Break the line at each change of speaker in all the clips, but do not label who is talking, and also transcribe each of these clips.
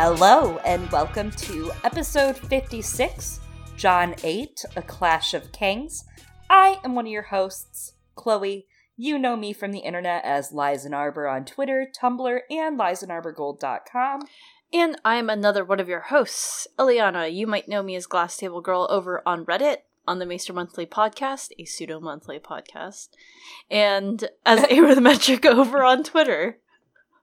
Hello, and welcome to episode 56, Jon 8, A Clash of Kings. I am one of your hosts, Chloe. You know me from the internet as Liza Arbor on Twitter, Tumblr, and LizaNarborGold.com.
And I'm another one of your hosts, Eliana. You might know me as Glass Table Girl over on Reddit, on the Maester Monthly podcast, a pseudo monthly podcast, and as Arithmetric over on Twitter.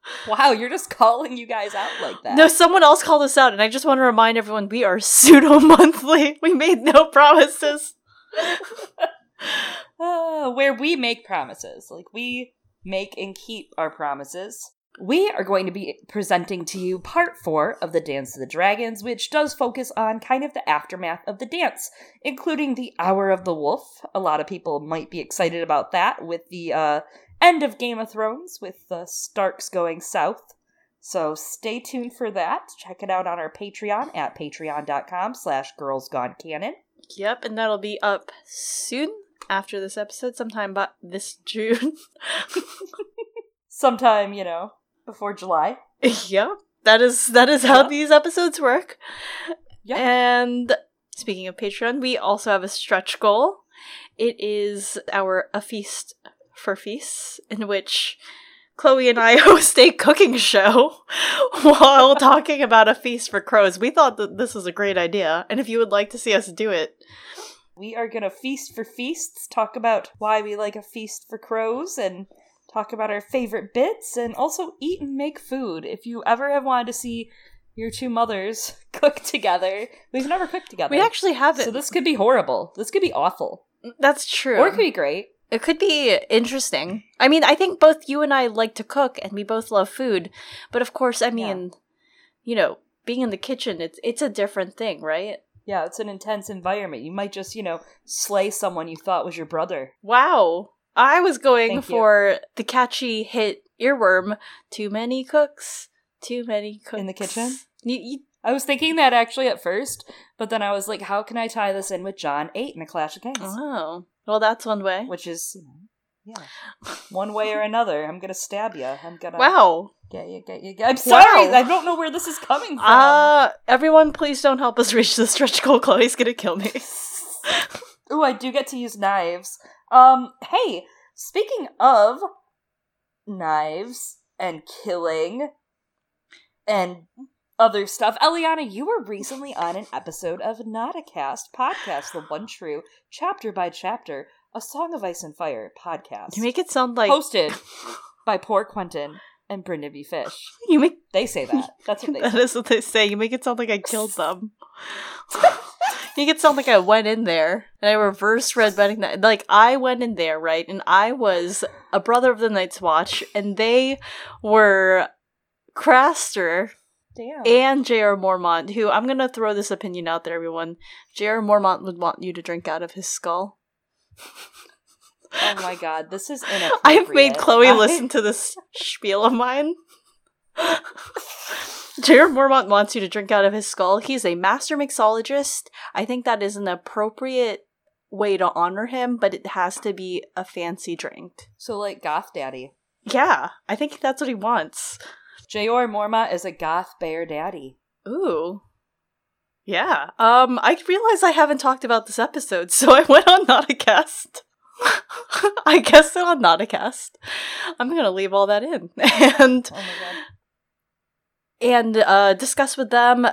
Wow, you're just calling you guys out like that.
No, someone else called us out, and I just want to remind everyone we are pseudo monthly. We made no promises.
uh, where we make promises. Like, we make and keep our promises. We are going to be presenting to you part four of the Dance of the Dragons, which does focus on kind of the aftermath of the dance, including the Hour of the Wolf. A lot of people might be excited about that with the uh, end of Game of Thrones, with the Starks going south. So stay tuned for that. Check it out on our Patreon at patreon.com slash girlsgonecanon.
Yep, and that'll be up soon after this episode, sometime about this June.
Sometime, you know, before July.
yep. That is that is how
Yeah.
these episodes work.
Yeah.
And speaking of Patreon, we also have a stretch goal. It is our a feast for feasts, in which Chloe and I host a cooking show while talking about a feast for crows. We thought that this was a great idea, and if you would like to see us do it,
We are going to feast for feasts, talk about why we like a feast for crows, and talk about our favorite bits, and also eat and make food. If you ever have wanted to see your two mothers cook together, we've never cooked together.
we actually have it.
So this could be horrible. This could be awful.
That's true.
Or it could be great.
It could be interesting. I mean, I think both you and I like to cook and we both love food. But of course, I mean, you know, being in the kitchen, it's it's a different thing, right?
Yeah, it's an intense environment. You might just, you know, slay someone you thought was your brother.
Wow. I was going
Thank you.
for the catchy hit earworm, too many cooks, too many cooks.
In the kitchen?
You, you,
I was thinking that actually at first, but then I was like, how can I tie this in with Jon 8 in A Clash of Kings?
oh. Well, that's one way.
Which is, you know, yeah. One way or another, I'm gonna stab you. I'm gonna
Wow.
get you, get you, get I'm sorry,
Wow.
I don't know where this is coming from.
Uh, everyone, please don't help us reach the stretch goal. Chloe's gonna kill me.
Ooh, I do get to use knives. Um, hey, speaking of knives and killing and other stuff, Eliana, you were recently on an episode of Notacast podcast, the one true chapter by chapter, a Song of Ice and Fire podcast,
You make it sound like
hosted by Poor Quentyn and Brynden B. Fish.
you make
They say that. That's what they
That
say.
is what they say. You make it sound like I killed them. you make it sound like I went in there and I reverse red wedding night. Like I went in there, right? And I was a brother of the Night's Watch, and they were Craster
Damn.
and Jeor Mormont, who I'm gonna throw this opinion out there, everyone. Jeor Mormont would want you to drink out of his skull.
oh my god, this is inappropriate.
I've made Chloe
I-
listen to this spiel of mine. Jared Mormont wants you to drink out of his skull. He's a master mixologist. I think that is an appropriate way to honor him, but it has to be a fancy drink.
So, like, Goth Daddy.
Yeah, I think that's what he wants.
Jeor Morma is a goth bear daddy.
Ooh. Yeah. Um, I realize I haven't talked about this episode, so I went on not a cast. I guessed it on cast. I'm gonna leave all that in. And
Oh
and uh, discuss with them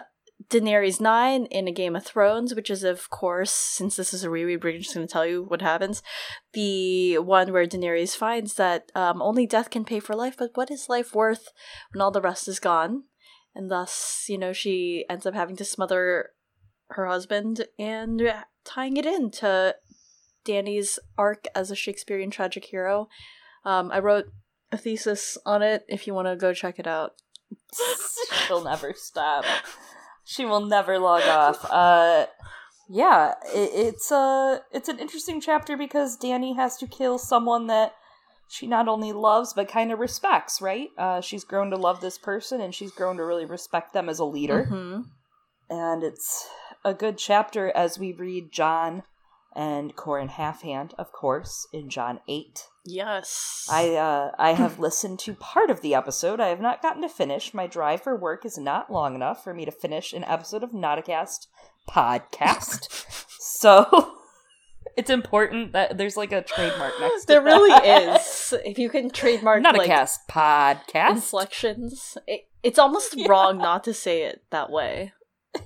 Daenerys 9 in A Game of Thrones, which is, of course, since this is a reread, we're just going to tell you what happens. The one where Daenerys finds that um, only death can pay for life, but what is life worth when all the rest is gone? And thus, you know, she ends up having to smother her husband and tying it into Dany's arc as a Shakespearean tragic hero. Um, I wrote a thesis on it if you want to go check it out.
She'll never stop. She will never log off. Uh, yeah, it, it's a it's an interesting chapter because Dany has to kill someone that she not only loves but kind of respects. Right? Uh, she's grown to love this person, and she's grown to really respect them as a leader.
Mhm.
and it's a good chapter as we read Jon and Qhorin Halfhand, of course, in Jon 8.
Yes.
I uh, I have listened to part of the episode. I have not gotten to finish. My drive for work is not long enough for me to finish an episode of Notacast podcast. so it's important that there's like a trademark next
there really
that.
is. If you can trademark
Notacast
like
podcast.
inflections, it, it's almost wrong not to say it that way.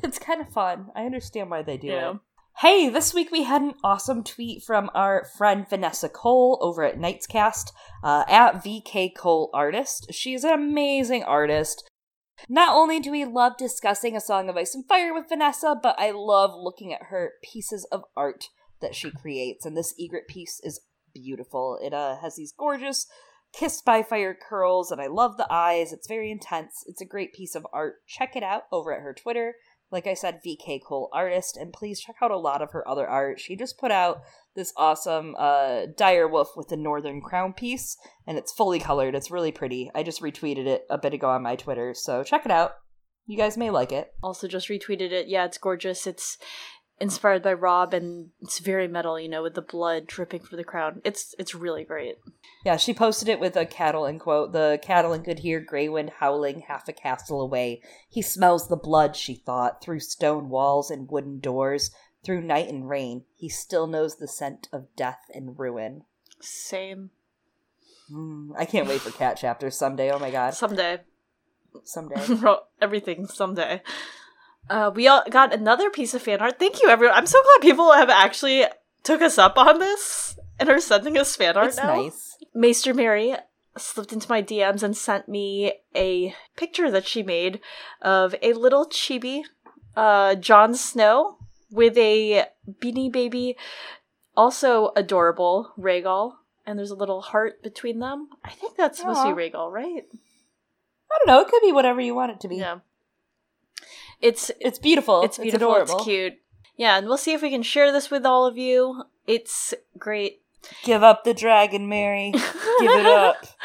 It's kind of fun. I understand why they do
Yeah.
it. Hey, this week we had an awesome tweet from our friend Vanessa Cole over at Nightscast uh, at VK Cole Artist. She is an amazing artist. Not only do we love discussing A Song of Ice and Fire with Vanessa, but I love looking at her pieces of art that she creates. And this Ygritte piece is beautiful. It uh, has these gorgeous kissed by fire curls, and I love the eyes. It's very intense. It's a great piece of art. Check it out over at her Twitter like I said, VK Cole artist, and please check out a lot of her other art. She just put out this awesome uh, dire wolf with the northern crown piece, and it's fully colored. It's really pretty. I just retweeted it a bit ago on my Twitter, so check it out. You guys may like it.
Also, just retweeted it. Yeah, it's gorgeous. It's inspired by Robb, and it's very metal. You know, with the blood dripping from the crown. It's it's really great.
Yeah, she posted it with a cattle Catelyn quote. The Catelyn could hear Grey Wind howling half a castle away. He smells the blood, she thought, through stone walls and wooden doors, through night and rain. He still knows the scent of death and ruin.
Same.
Mm, I can't wait for cat chapters someday. Oh my god.
Someday.
Someday.
Everything someday. Uh, we all got another piece of fan art. Thank you, everyone. I'm so glad people have actually took us up on this and are sending us fan art
it's
now.
nice.
Maester Mary slipped into my DMs and sent me a picture that she made of a little chibi, uh, Jon Snow, with a beanie baby, also adorable, Rhaegal, and there's a little heart between them. I think that's supposed to be Rhaegal, right?
I don't know. It could be whatever you want it to be.
Yeah. It's
It's beautiful.
it's beautiful. It's,
adorable.
cute. Yeah, and we'll see if we can share this with all of you. It's great.
Give up the dragon, Mary. Give it up.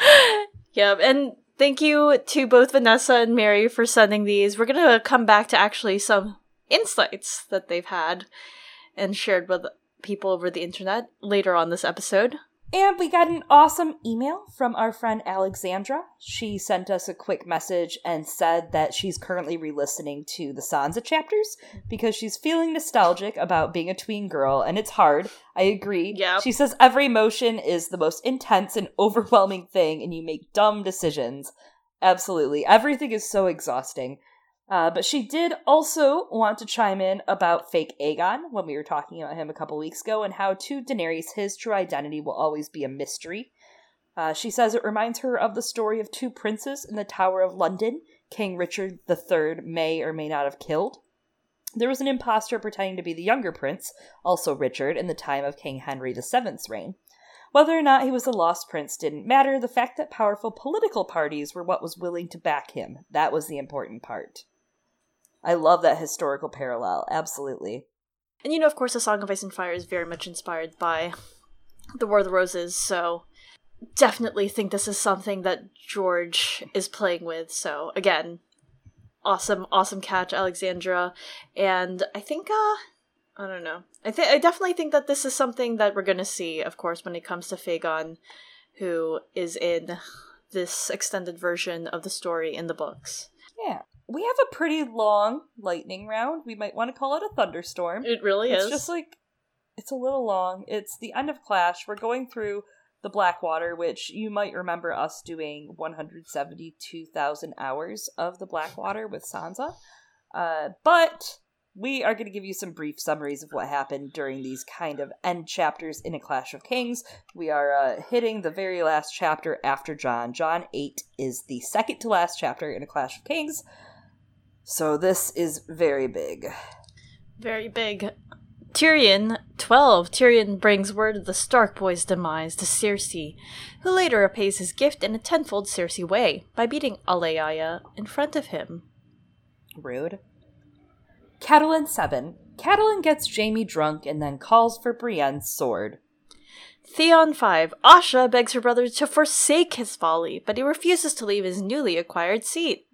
Yep, and thank you to both Vanessa and Mary for sending these. We're gonna come back to actually some insights that they've had and shared with people over the internet later on this episode.
And we got an awesome email from our friend Alexandra. She sent us a quick message and said that she's currently re listening to the Sansa chapters because she's feeling nostalgic about being a tween girl, and it's hard. I agree.
Yep.
She says every emotion is the most intense and overwhelming thing, and you make dumb decisions. Absolutely. Everything is so exhausting. Uh, but she did also want to chime in about fake Aegon when we were talking about him a couple weeks ago, and how to Daenerys his true identity will always be a mystery. Uh, she says it reminds her of the story of two princes in the Tower of London, King Richard III may or may not have killed. There was an impostor pretending to be the younger prince, also Richard, in the time of King Henry VII's reign. Whether or not he was a lost prince didn't matter. The fact that powerful political parties were what was willing to back him. That was the important part. I love that historical parallel. Absolutely.
And you know, of course, A Song of Ice and Fire is very much inspired by The War of the Roses, so definitely think this is something that George is playing with. So, again, awesome, awesome catch, Alexandra. And I think, uh, I don't know. I think I definitely think that this is something that we're gonna see, of course, when it comes to Fagon, who is in this extended version of the story in the books.
Yeah. We have a pretty long lightning round. We might want to call it a thunderstorm.
It really
it's
is.
just like it's a little long. It's the end of Clash. We're going through the Blackwater, which you might remember us doing 172,000 hours of the Blackwater with Sansa. Uh, but we are going to give you some brief summaries of what happened during these kind of end chapters in A Clash of Kings. We are uh, hitting the very last chapter after Jon. Jon 8 is the second to last chapter in A Clash of Kings. So this is very big.
Very big. Tyrion 12. Tyrion brings word of the Stark boys' demise to Cersei, who later repays his gift in a tenfold Cersei way by beating Alayaya in front of him.
Rude. Catelyn 7. Catelyn gets Jaime drunk and then calls for Brienne's sword.
Theon 5. Asha begs her brother to forsake his folly, but he refuses to leave his newly acquired seat.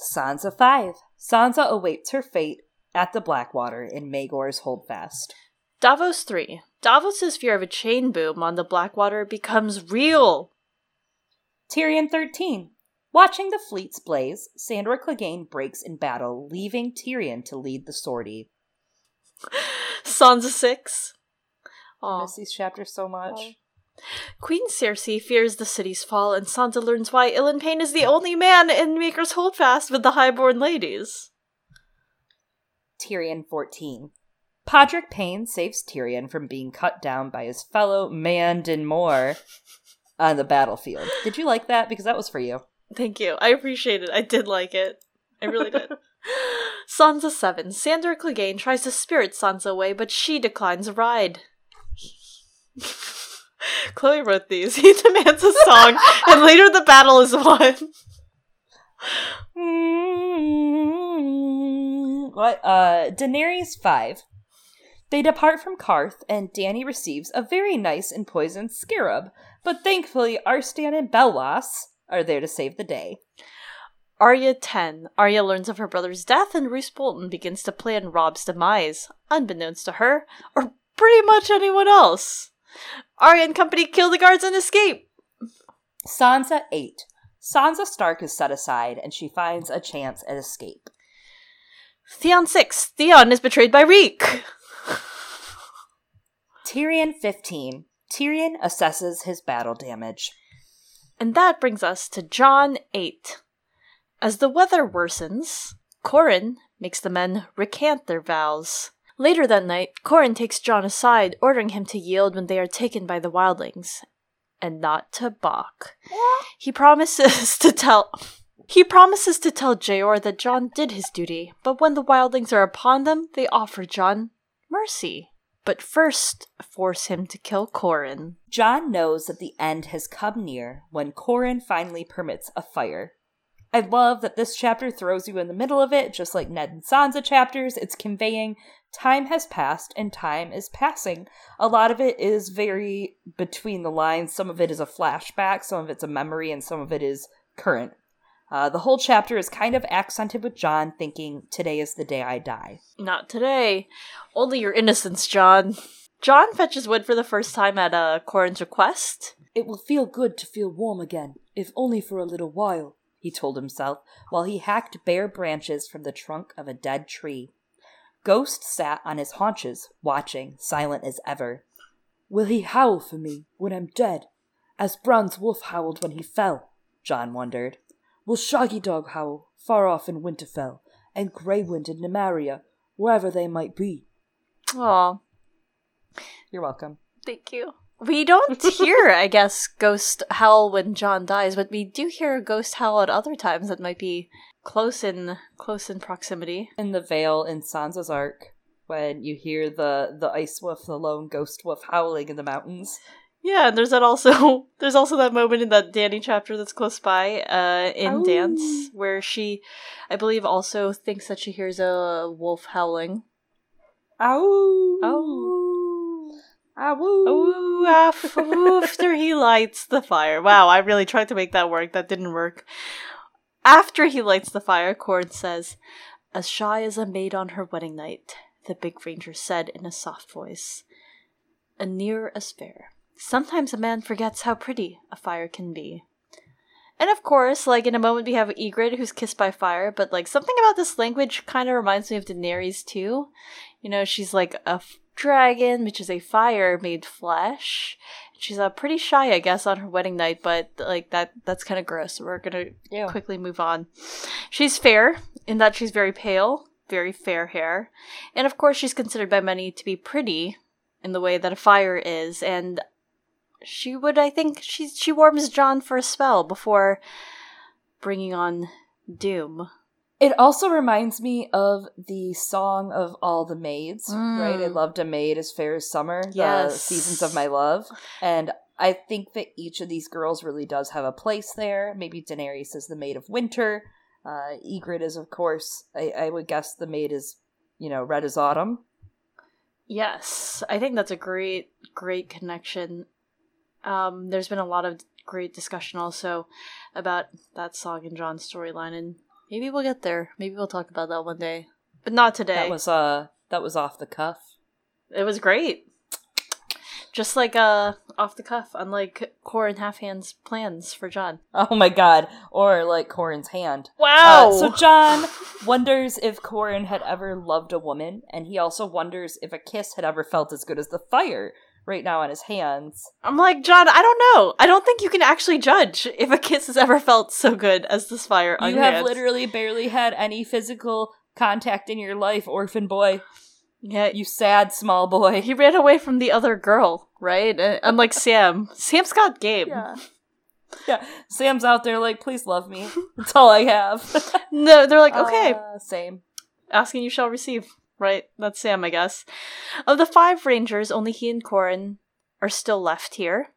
Sansa 5. Sansa awaits her fate at the Blackwater in Maegor's Holdfast.
Davos 3. Davos's fear of a chain boom on the Blackwater becomes real.
Tyrion 13. Watching the fleets blaze, Sandor Clegane breaks in battle, leaving Tyrion to lead the sortie.
Sansa 6.
I miss these chapters so much.
Queen Cersei fears the city's fall, and Sansa learns why Ilyn Payne is the only man in Maegor's Holdfast with the highborn ladies.
Tyrion 14. Podrick Payne saves Tyrion from being cut down by his fellow Mandon Moore on the battlefield. Did you like that? Because that was for you.
Thank you. I appreciate it. I did like it. I really did. Sansa 7. Sandor Clegane tries to spirit Sansa away, but she declines a ride. Chloe wrote these. He demands a song, and later the battle is won.
What? Uh, Daenerys 5. They depart from Qarth, and Dany receives a very nice and poisoned scarab, but thankfully Arstan and Belwas are there to save the day.
Arya 10. Arya learns of her brother's death, and Roose Bolton begins to plan Robb's demise, unbeknownst to her, or pretty much anyone else. Arya and company kill the guards and escape.
Sansa 8. Sansa Stark is set aside, and she finds a chance at escape.
Theon 6. Theon is betrayed by Reek.
Tyrion 15. Tyrion assesses his battle damage.
And that brings us to Jon 8. As the weather worsens, Qhorin makes the men recant their vows. Later that night, Qhorin takes Jon aside, ordering him to yield when they are taken by the wildlings, and not to balk. He promises to tell he promises to tell Jeor that Jon did his duty, but when the wildlings are upon them, they offer Jon mercy. But first, force him to kill Qhorin.
Jon knows that the end has come near when Qhorin finally permits a fire. I love that this chapter throws you in the middle of it, just like Ned and Sansa chapters. It's conveying time has passed and time is passing. A lot of it is very between the lines. Some of it is a flashback, some of it's a memory, and some of it is current. Uh, the whole chapter is kind of accented with Jon thinking, Today is the day I die.
Not today. Only your innocence, Jon. Jon fetches wood for the first time at uh, Qhorin's request.
It will feel good to feel warm again, if only for a little while, he told himself while he hacked bare branches from the trunk of a dead tree. Ghost sat on his haunches, watching, silent as ever. Will he howl for me when I'm dead, as Bran's wolf howled when he fell? Jon wondered. Will Shaggy Dog howl far off in Winterfell, and Greywind and Nymeria, wherever they might be?
Aw,
You're welcome.
thank you. We don't hear, I guess, Ghost howl when Jon dies, but we do hear a ghost howl at other times that might be close in close in proximity.
in the Vale in Sansa's arc, when you hear the the ice wolf, the lone ghost wolf howling in the mountains.
Yeah, and there's that also there's also that moment in that Dany chapter that's close by, uh, in
Ow.
Dance, where she I believe also thinks that she hears a wolf howling.
Ow!
Ow.
Ow!
Ooh, af- after he lights the fire. Wow, I really tried to make that work. That didn't work. After he lights the fire, Cord says, As shy as a maid on her wedding night, the big ranger said in a soft voice, and near as fair. Sometimes a man forgets how pretty a fire can be. And of course, like in a moment, we have Ygritte who's kissed by fire, but like something about this language kind of reminds me of Daenerys too. You know, she's like a f- dragon, which is a fire made flesh. She's uh, pretty shy, I guess, on her wedding night, but like that that's kind of gross. So we're gonna
Ew.
quickly move on. She's fair in that she's very pale, very fair hair, and of course, she's considered by many to be pretty in the way that a fire is. And she would, I think, she she warms Jon for a spell before bringing on doom.
It also reminds me of the song of all the maids, right? I
Mm.
loved a maid as fair as summer. the seasons of my love, and I think that each of these girls really does have a place there. Maybe Daenerys is the maid of winter. Uh, Ygritte is, of course. I, I would guess the maid is, you know, red as autumn.
Yes, I think that's a great, great connection. Um, there's been a lot of great discussion also about that song and Jon's storyline, and maybe we'll get there. Maybe we'll talk about that one day, but not today.
That was uh, that was off the cuff.
It was great. Just like uh off the cuff, unlike Qhorin Halfhand's plans for Jon.
Oh my god. Or like Qhorin's hand.
Wow.
Uh, so Jon wonders if Qhorin had ever loved a woman, and he also wonders if a kiss had ever felt as good as the fire right now on his hands.
I'm like, Jon, I don't know. I don't think you can actually judge if a kiss has ever felt so good as this fire on
you have
hands.
literally barely had any physical contact in your life, orphan boy.
Yeah,
You sad small boy.
he ran away from the other girl, right? Uh, Unlike Sam. Sam's got game.
Yeah. Yeah. Sam's out there like, please love me. That's all I have.
No, they're like, okay,
Uh, same.
asking you shall receive. Right, that's Sam, I guess. Of the five rangers, only he and Qhorin are still left here.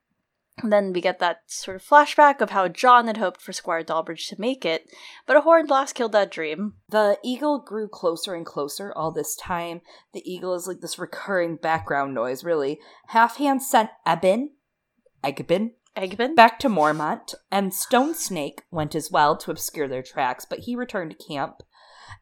And then we get that sort of flashback of how Jon had hoped for Squire Dalbridge to make it, but a horn blast killed that dream.
The eagle grew closer and closer all this time. The eagle is like this recurring background noise, really. Half Hand sent Ebben, Egbin,
Egbin?
back to Mormont, and Stone Snake went as well to obscure their tracks, but he returned to camp.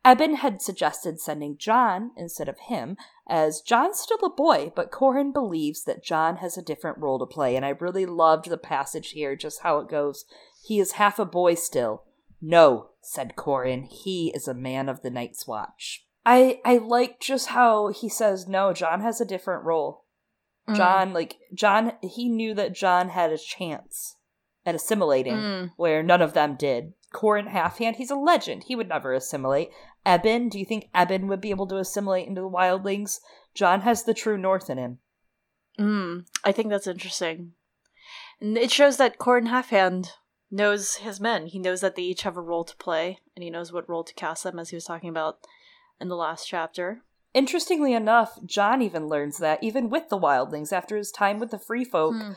Ebben had suggested sending Jon instead of him, as Jon's still a boy, but Qhorin believes that Jon has a different role to play, and I really loved the passage here, just how it goes. He is half a boy still. No, said Qhorin, he is a man of the Night's Watch. I I like just how he says no, Jon has a different role.
Mm.
Jon, like Jon, he knew that Jon had a chance at assimilating,
Mm.
where none of them did. Qhorin Halfhand, he's a legend. He would never assimilate. Ebben, do you think Ebben would be able to assimilate into the wildlings? Jon has the true North in him.
Mm, I think that's interesting. And it shows that Qhorin Halfhand knows his men. He knows that they each have a role to play, and he knows what role to cast them, as he was talking about in the last chapter.
Interestingly enough, Jon even learns that, even with the wildlings, after his time with the free folk.
Hmm.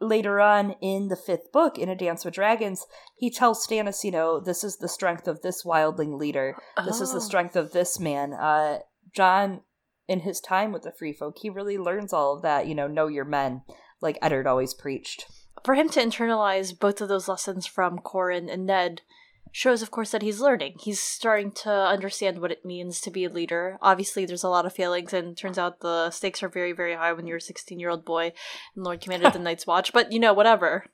Later on in the fifth book, in A Dance with Dragons, he tells Stannis, you know, this is the strength of this wildling leader. This is
Oh.
the strength of this man. Uh, Jon, in his time with the free folk, he really learns all of that, you know, know your men, like Eddard always preached.
For him to internalize both of those lessons from Qhorin and Ned shows, of course, that he's learning. He's starting to understand what it means to be a leader. Obviously, there's a lot of failings, and turns out the stakes are very, very high when you're a 16 year old boy and Lord Commander of the Night's Watch. But, you know, whatever.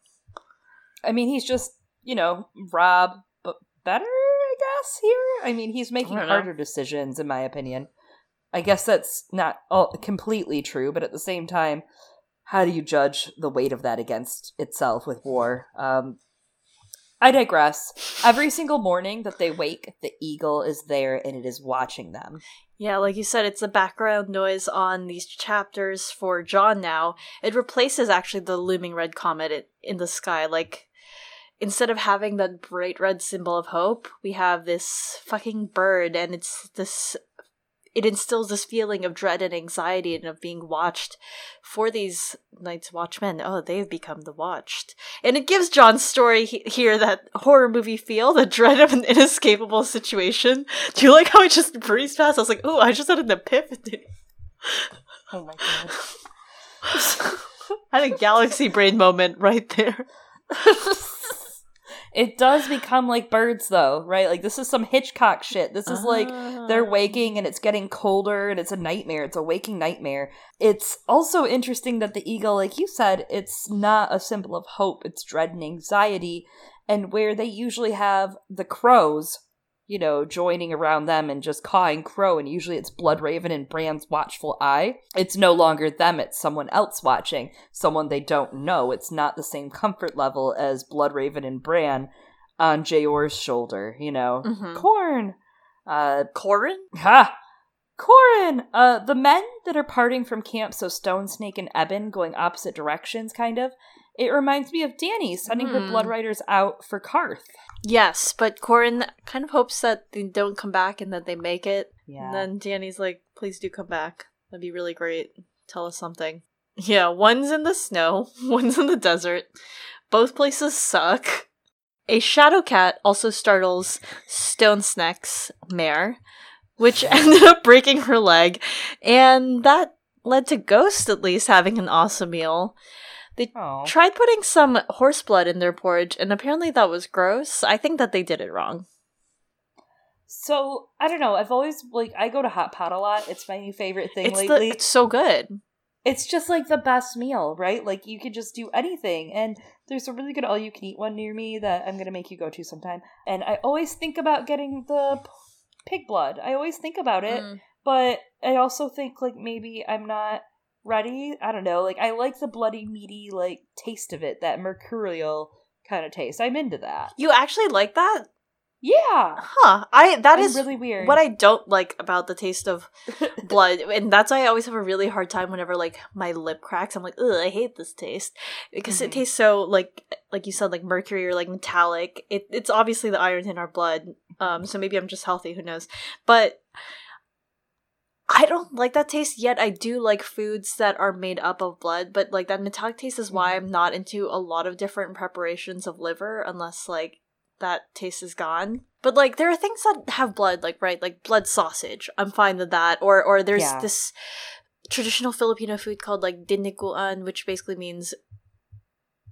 I mean, he's just, you know, Robb, but better, I guess, here. I mean, he's making
I don't know.
harder decisions, in my opinion. I guess that's not all completely true, but at the same time, how do you judge the weight of that against itself with war? Um, I digress. Every single morning that they wake, the eagle is there and it is watching them.
Yeah, like you said, it's the background noise on these chapters for Jon now. It replaces actually the looming red comet in the sky. Like, instead of having that bright red symbol of hope, we have this fucking bird, and it's this. It instills this feeling of dread and anxiety and of being watched for these Night's Watchmen. Oh, they've become the watched. And it gives Jon's story he- here that horror movie feel, the dread of an inescapable situation. Do you like how I just breezed past? I was like, oh, I just had an epiphany.
Oh my god.
I had a galaxy brain moment right there.
it does become like birds though, right? Like this is some Hitchcock shit. This is like they're
Ah.
waking and it's getting colder and it's a nightmare. It's a waking nightmare. It's also interesting that the eagle, like you said, it's not a symbol of hope, it's dread and anxiety. And where they usually have the crows, you know, joining around them and just cawing crow, and usually it's Bloodraven and Bran's watchful eye, it's no longer them, it's someone else watching, someone they don't know. It's not the same comfort level as Bloodraven and Bran on Jeor's shoulder, you know.
Mhm.
Corn! Uh,
Qhorin?
Ha! Qhorin! Uh, the men that are parting from camp, so Stone Snake and Ebben going opposite directions, kind of. It reminds me of Dany sending her
Hmm.
Blood Riders out for Qarth.
Yes, but Qhorin kind of hopes that they don't come back and that they make it.
Yeah.
And then Dany's like, please do come back. That'd be really great. Tell us something. Yeah, one's in the snow, one's in the desert. Both places suck. A shadow cat also startles Stone Snake's mare, which ended up breaking her leg, and that led to Ghost at least having an awesome meal.
Oh.
Tried putting some horse blood in their porridge, and apparently that was gross. I think that they did it wrong.
So I don't know. I've always like I go to Hot Pot a lot. It's my new favorite thing
It's, the,
lately.
it's so good.
it's just like the best meal, right? Like you could just do anything. And there's a really good all you can eat one near me that I'm gonna make you go to sometime. And I always think about getting the pig blood. I always think about it,
Mm.
but I also think like maybe I'm not ready. I don't know. Like I like the bloody meaty like taste of it, that mercurial kind of taste. I'm into that.
You actually like that?
Yeah.
Huh. I that is
really weird.
what I don't like about the taste of blood, and that's why I always have a really hard time whenever like my lip cracks. I'm like, ugh, I hate this taste because
Mhm.
it tastes so like like you said, like mercury or like metallic. It, it's obviously the iron in our blood. Um, so maybe I'm just healthy. Who knows? But I don't like that taste yet. I do like foods that are made up of blood, but like that metallic taste is why I'm not into a lot of different preparations of liver unless like that taste is gone. But like there are things that have blood, like right, like blood sausage. I'm fine with that. Or or there's
Yeah.
this traditional Filipino food called like dinuguan, which basically means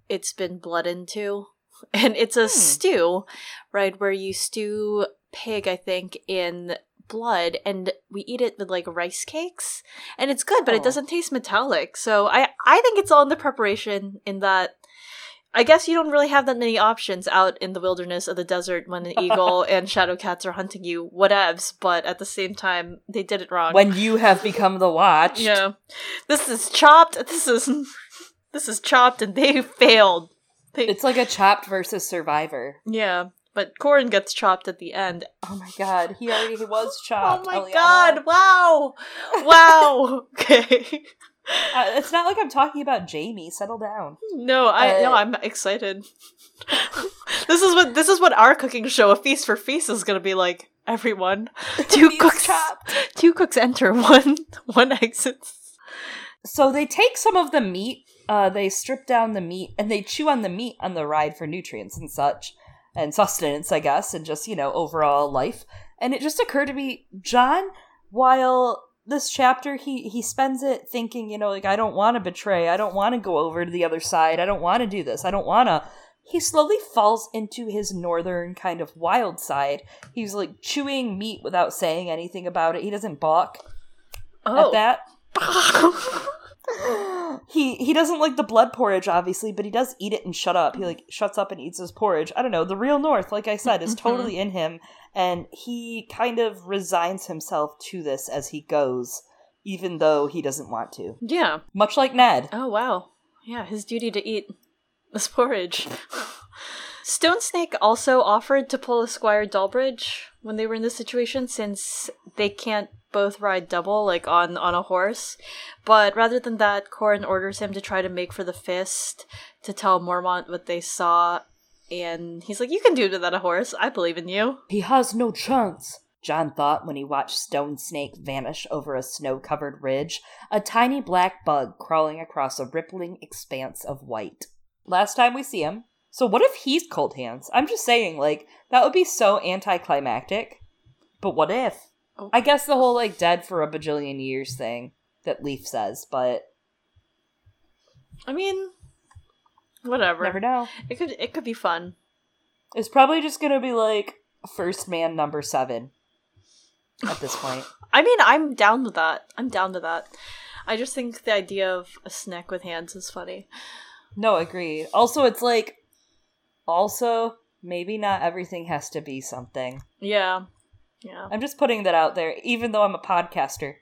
it's been blood into. And it's a
Hmm.
stew, right, where you stew pig, I think, in blood and we eat it with like rice cakes and it's good but it
Oh.
doesn't taste metallic so i i think it's all in the preparation in that i guess you don't really have that many options out in the wilderness of the desert when an eagle and shadow cats are hunting you whatevs but at the same time they did it wrong
when you have become the watch.
yeah this is chopped this is this is chopped and they failed they,
It's like a chopped versus survivor.
yeah but Qhorin gets chopped at the end
Oh my god, he already he
was
chopped.
oh my
Eliana.
god wow wow okay
Uh, it's not like I'm talking about Jaime. Settle down.
No, I no,
Uh,
I'm excited. this is what this is what our cooking show, a feast for feast, is gonna be like. Everyone, two cooks,
chopped.
two cooks enter, one one exits.
So they take some of the meat, uh, they strip down the meat, and they chew on the meat on the ride for nutrients and such, and sustenance, I guess, and just, you know, overall life. And it just occurred to me, Jon, while this chapter, he, he spends it thinking, you know, like, I don't want to betray, I don't want to go over to the other side, I don't want to do this, I don't want to. He slowly falls into his northern kind of wild side. He's like chewing meat without saying anything about it. He doesn't balk
Oh,
at that. he he doesn't like the blood porridge obviously but he does eat it and shut up he like shuts up and eats his porridge i don't know the real north like i said is
Mhm.
totally in him and he kind of resigns himself to this as he goes even though he doesn't want to
yeah.
much like ned
Oh wow, yeah. His duty to eat this porridge. Stone Snake also offered to pull Esquire Dalbridge when they were in this situation, since they can't both ride double, like on on a horse. But rather than that, Qhorin orders him to try to make for the fist to tell Mormont what they saw, and he's like, "You can do it without a horse. I believe in you."
he has no chance jon thought when he watched stone snake vanish over a snow-covered ridge a tiny black bug crawling across a rippling expanse of white last time we see him so what if he's cold hands i'm just saying like that would be so anticlimactic but what if
Oh.
i guess the whole like dead for a bajillion years thing that leaf says but
I mean, whatever.
never know
It could it could be fun.
it's probably just gonna be like first man number seven at this point
I mean, I'm down with that. I'm down to that. I just think the idea of a snack with hands is funny.
No, agreed. Also, it's like, also, maybe not everything has to be something.
Yeah. Yeah.
I'm just putting that out there, even though I'm a podcaster.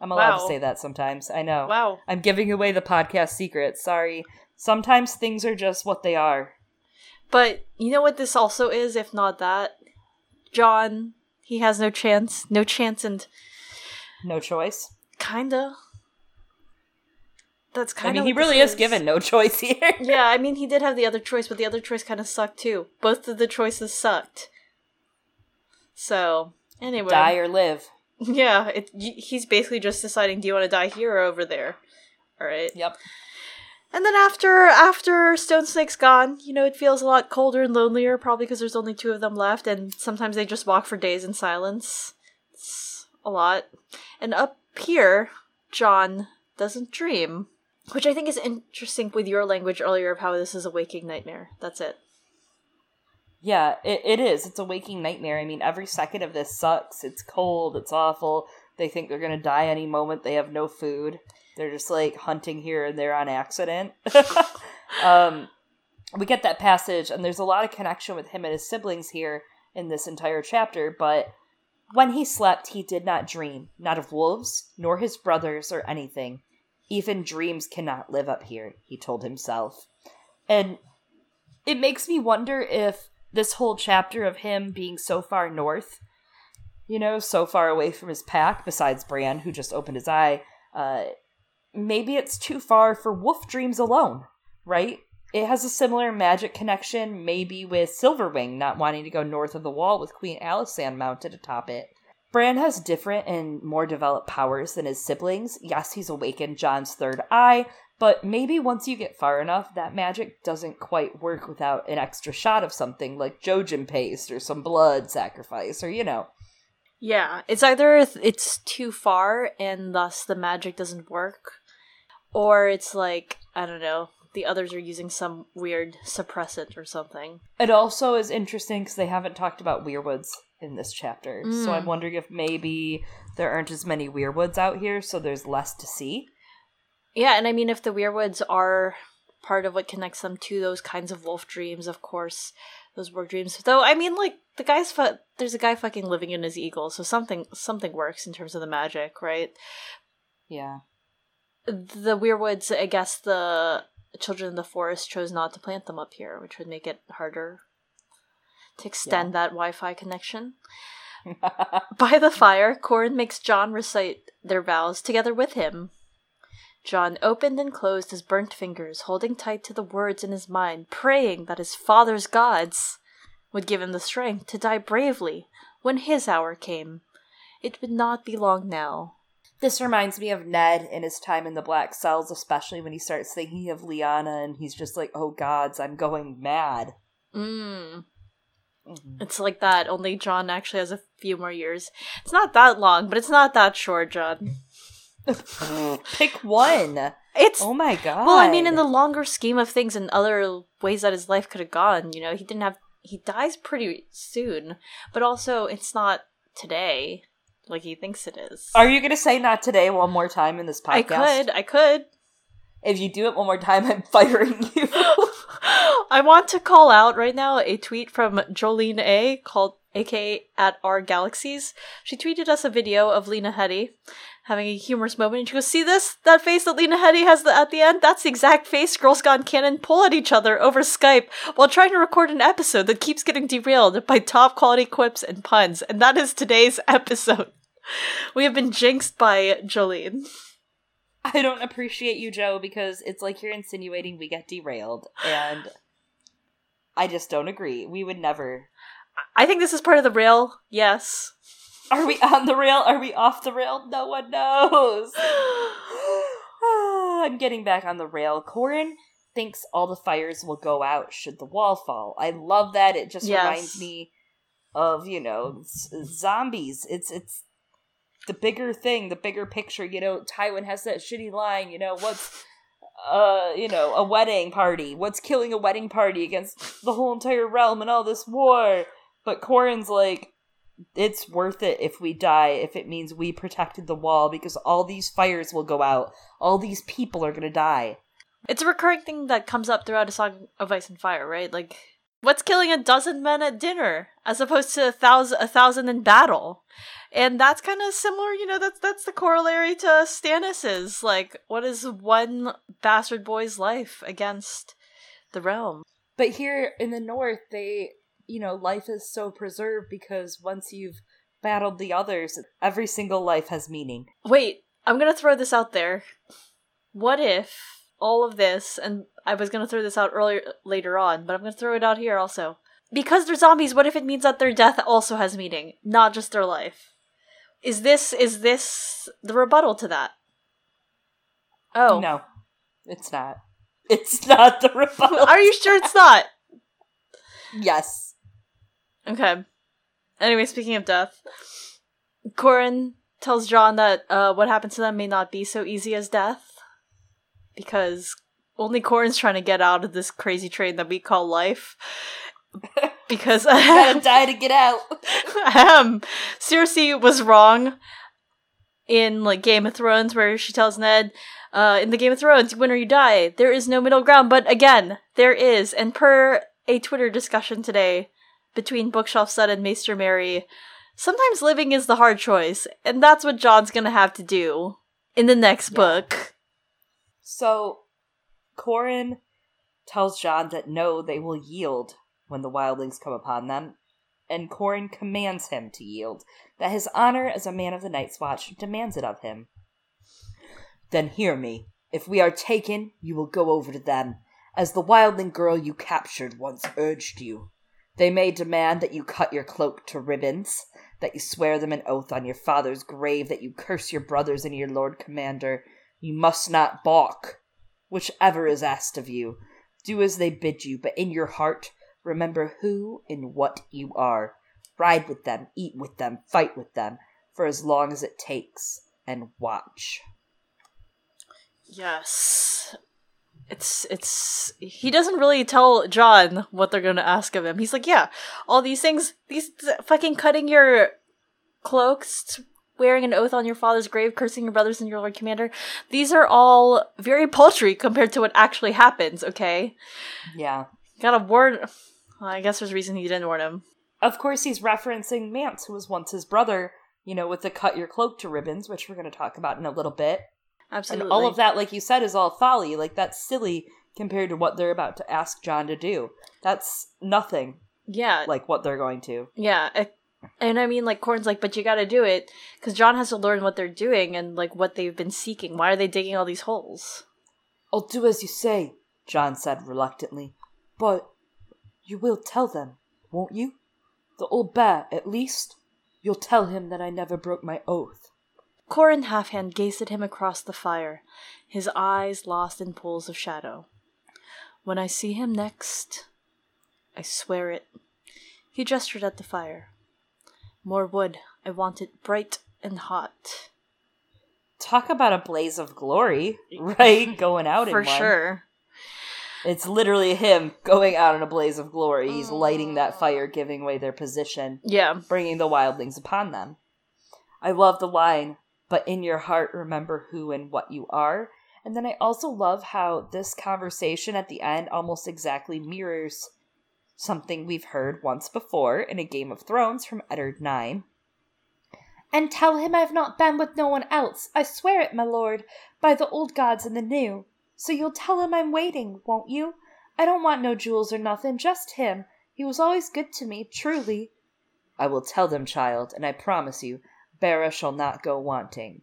I'm allowed
Wow.
to say that sometimes. I know.
Wow.
I'm giving away the podcast secret. Sorry. Sometimes things are just what they are.
But you know what this also is, if not that? Jon, he has no chance. No chance and
No choice.
kinda. That's kind of.
I mean, he really is given no choice here.
Yeah, I mean, he did have the other choice, but the other choice kind of sucked too. Both of the choices sucked. So, anyway.
Die or live.
Yeah, it, he's basically just deciding do you want to die here or over there? Alright.
Yep.
And then after after Stone Snake's gone, you know, it feels a lot colder and lonelier, probably because there's only two of them left, and sometimes they just walk for days in silence. It's a lot. And up here, Jon doesn't dream. Which I think is interesting with your language earlier of how this is a waking nightmare. That's it.
Yeah, it, it is. It's a waking nightmare. I mean, every second of this sucks. It's cold. It's awful. They think they're going to die any moment. They have no food. They're just like hunting here and there on accident. um, we get that passage, and there's a lot of connection with him and his siblings here in this entire chapter. But when he slept, he did not dream, not of wolves, nor his brothers, or anything. Even dreams cannot live up here, he told himself. And it makes me wonder if this whole chapter of him being so far north, you know, so far away from his pack, besides Bran, who just opened his eye, uh, maybe it's too far for wolf dreams alone, right? It has a similar magic connection, maybe with Silverwing not wanting to go north of the wall with Queen Alysanne mounted atop it. Bran has different and more developed powers than his siblings. Yes, he's awakened Jon's third eye, but maybe once you get far enough, that magic doesn't quite work without an extra shot of something like Jojen paste or some blood sacrifice, or you know.
Yeah, it's either it's too far and thus the magic doesn't work, or it's like, I don't know, the others are using some weird suppressant or something.
It also is interesting because they haven't talked about weirwoods in this chapter.
Mm.
So I'm wondering if maybe there aren't as many weirwoods out here, so there's less to see.
Yeah, and I mean, if the weirwoods are part of what connects them to those kinds of wolf dreams, of course, those were dreams. Though, I mean, like the guy's fu- there's a guy fucking living in his eagle, so something something works in terms of the magic, right?
Yeah.
The weirwoods, I guess the children of the forest chose not to plant them up here, which would make it harder to extend that Wi-Fi connection. By the fire, Qhorin makes Jon recite their vows together with him. Jon opened and closed his burnt fingers, holding tight to the words in his mind, praying that his father's gods would give him the strength to die bravely when his hour came. It would not be long now.
This reminds me of Ned in his time in the Black Cells, especially when he starts thinking of Lyanna and he's just like, oh gods, I'm going mad.
Mm.
Mhm.
It's like that, only Jon actually has a few more years. It's not that long, but it's not that short, Jon.
Pick one.
It's
Oh my god.
well, I mean, in the longer scheme of things and other ways that his life could have gone, you know, he didn't have he dies pretty soon, but also it's not today like he thinks it is.
Are you gonna say not today one more time in this podcast?
I could, I could.
If you do it one more time, I'm firing you.
I want to call out right now a tweet from Jolene A called aka at our galaxies. She tweeted us a video of Lena Headey having a humorous moment and she goes, See this? That face that Lena Headey has at the end? That's the exact face Girls Gone Canon pull at each other over Skype while trying to record an episode that keeps getting derailed by top quality quips and puns. And that is today's episode. We have been jinxed by Jolene.
I don't appreciate you, Joe, because it's like you're insinuating we get derailed, and I just don't agree. We would never.
I think this is part of the rail, yes.
Are we on the rail? Are we off the rail? No one knows. I'm getting back on the rail. Qhorin thinks all the fires will go out should the wall fall. I love that. It just
Yes.
reminds me of you know z- zombies. It's it's the bigger thing, the bigger picture. You know, Tywin has that shitty line. You know what's uh you know a wedding party. What's killing a wedding party against the whole entire realm and all this war? But Qhorin's like, it's worth it if we die if it means we protected the wall because all these fires will go out. All these people are gonna die.
It's a recurring thing that comes up throughout a song of Ice and Fire, right? Like, what's killing a dozen men at dinner as opposed to a thousand, a thousand in battle? And that's kind of similar, you know. That's that's the corollary to Stannis's. Like, what is one bastard boy's life against the realm?
But here in the north, they, you know, life is so preserved because once you've battled the others, every single life has meaning.
Wait, I'm gonna throw this out there. What if all of this, and I was gonna throw this out earlier later on, but I'm gonna throw it out here also. Because they're zombies, what if it means that their death also has meaning, not just their life? Is this is this the rebuttal to that? Oh,
No, it's not. It's not the rebuttal.
Are you sure it's not?
yes.
Okay. Anyway, speaking of death, Qhorin tells Jon that uh, what happens to them may not be so easy as death. Because only Qhorin's trying to get out of this crazy train that we call life. because
I gotta die to get out.
um, Cersei was wrong in like Game of Thrones, where she tells Ned, uh, "In the Game of Thrones, you win or you die. There is no middle ground." But again, there is, and per a Twitter discussion today between Bookshelf Son and Maester Mary, sometimes living is the hard choice, and that's what Jon's gonna have to do in the next
Yeah.
book.
So, Qhorin tells Jon that no, they will yield when the wildlings come upon them, and Qhorin commands him to yield, that his honor as a man of the Night's Watch demands it of him. Then hear me. If we are taken, you will go over to them, as the wildling girl you captured once urged you. They may demand that you cut your cloak to ribbons, that you swear them an oath on your father's grave, that you curse your brothers and your lord commander. You must not balk. Whichever is asked of you, do as they bid you, but in your heart, remember who and what you are. Ride with them, eat with them, fight with them, for as long as it takes, and watch.
Yes. It's it's he doesn't really tell Jon what they're gonna ask of him. He's like, yeah, all these things, these fucking cutting your cloaks, wearing an oath on your father's grave, cursing your brothers and your lord commander. These are all very paltry compared to what actually happens. Okay,
Yeah.
gotta warn. Well, I guess there's a reason he didn't warn him.
Of course, he's referencing Mance, who was once his brother, you know, with the cut your cloak to ribbons, which we're going to talk about in a little bit.
Absolutely.
And all of that, like you said, is all folly. Like, that's silly compared to what they're about to ask Jon to do. That's nothing
Yeah,
like what they're going to.
Yeah, I- and I mean, like Qhorin's like, but you got to do it because Jon has to learn what they're doing and like what they've been seeking. Why are they digging all these holes?
I'll do as you say, Jon said reluctantly. But you will tell them, won't you? The old bear, at least? You'll tell him that I never broke my oath.
Qhorin Halfhand gazed at him across the fire, his eyes lost in pools of shadow. When I see him next, I swear it. He gestured at the fire. More wood. I want it bright and hot.
Talk about a blaze of glory, right? Going out in
For
one.
sure.
It's literally him going out in a blaze of glory. He's lighting that mm. fire, giving away their position,
Yeah.
bringing the wildlings upon them. I love the line, but in your heart, remember who and what you are. And then I also love how this conversation at the end almost exactly mirrors something we've heard once before in a Game of Thrones from Eddard 9. And tell him I've not been with no one else. I swear it, my lord, by the old gods and the new. So you'll tell him I'm waiting, won't you? I don't want no jewels or nothing, just him. He was always good to me, truly. I will tell them, child, and I promise you, Barra shall not go wanting.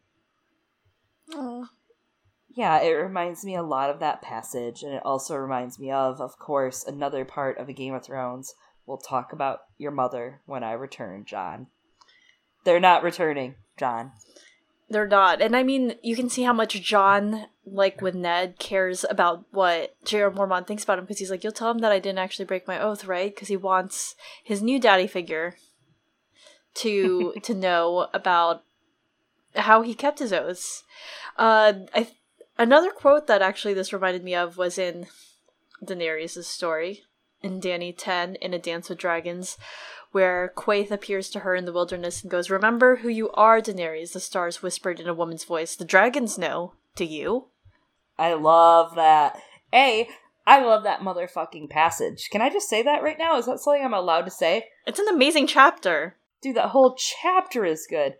Yeah, it reminds me a lot of that passage, and it also reminds me of, of course, another part of a Game of Thrones. We'll talk about your mother when I return, Jon. They're not returning, Jon.
They're not. And I mean, you can see how much Jon, like with Ned, cares about what Jeor Mormont thinks about him because he's like, You'll tell him that I didn't actually break my oath, right? Because he wants his new daddy figure to to know about how he kept his oaths. Uh, I another quote that actually this reminded me of was in Daenerys' story in Dany 10 in A Dance with Dragons, where Quaithe appears to her in the wilderness and goes, Remember who you are, Daenerys, the stars whispered in a woman's voice. The dragons know. Do you?
I love that. A, I love that motherfucking passage. Can I just say that right now? Is that something I'm allowed to say?
It's an amazing chapter.
Dude, that whole chapter is good.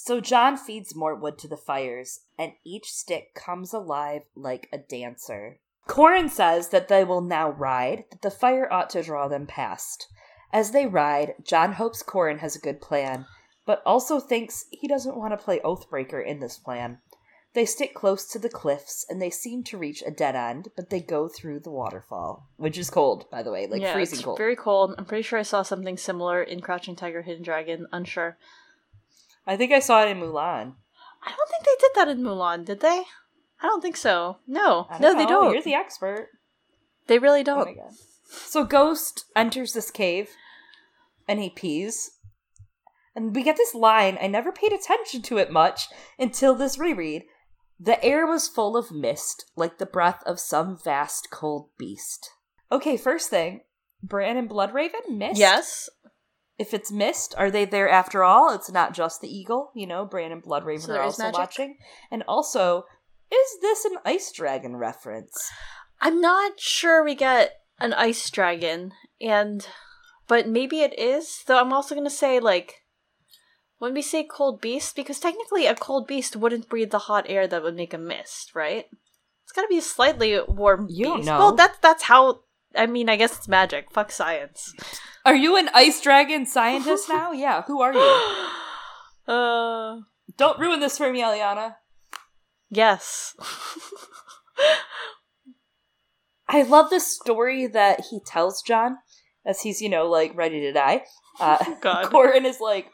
So Jon feeds more wood to the fires, and each stick comes alive like a dancer. Qhorin says that they will now ride, that the fire ought to draw them past. As they ride, Jon hopes Qhorin has a good plan, but also thinks he doesn't want to play Oathbreaker in this plan. They stick close to the cliffs, and they seem to reach a dead end, but they go through the waterfall, which is cold, by the way, like
yeah,
freezing
it's
cold.
very cold. I'm pretty sure I saw something similar in Crouching Tiger, Hidden Dragon. Unsure.
I think I saw it in Mulan.
I don't think they did that in Mulan, did they? I don't think so. No, no, they
oh,
don't.
You're the expert.
They really
Oh
don't.
god. So Ghost enters this cave and he pees. And we get this line. I never paid attention to it much until this reread. The air was full of mist, like the breath of some vast cold beast. Okay, first thing, Bran and Bloodraven missed?
Yes.
If it's missed, are they there after all? It's not just the eagle, you know. Bran and Bloodraven
So
are also
magic?
watching. And also, is this an ice dragon reference?
I'm not sure we get an ice dragon, and but maybe it is. Though I'm also gonna say like when we say cold beast, because technically a cold beast wouldn't breathe the hot air that would make a mist, right? It's gotta be a slightly warm
You
beast.
know.
Well, that's that's how. I mean, I guess it's magic. Fuck science.
Are you an ice dragon scientist now? Yeah, who are you?
uh,
Don't ruin this for me, Eliana.
yes.
I love the story that he tells Jon as he's, you know, like ready to die. Uh,
God.
Qhorin is like,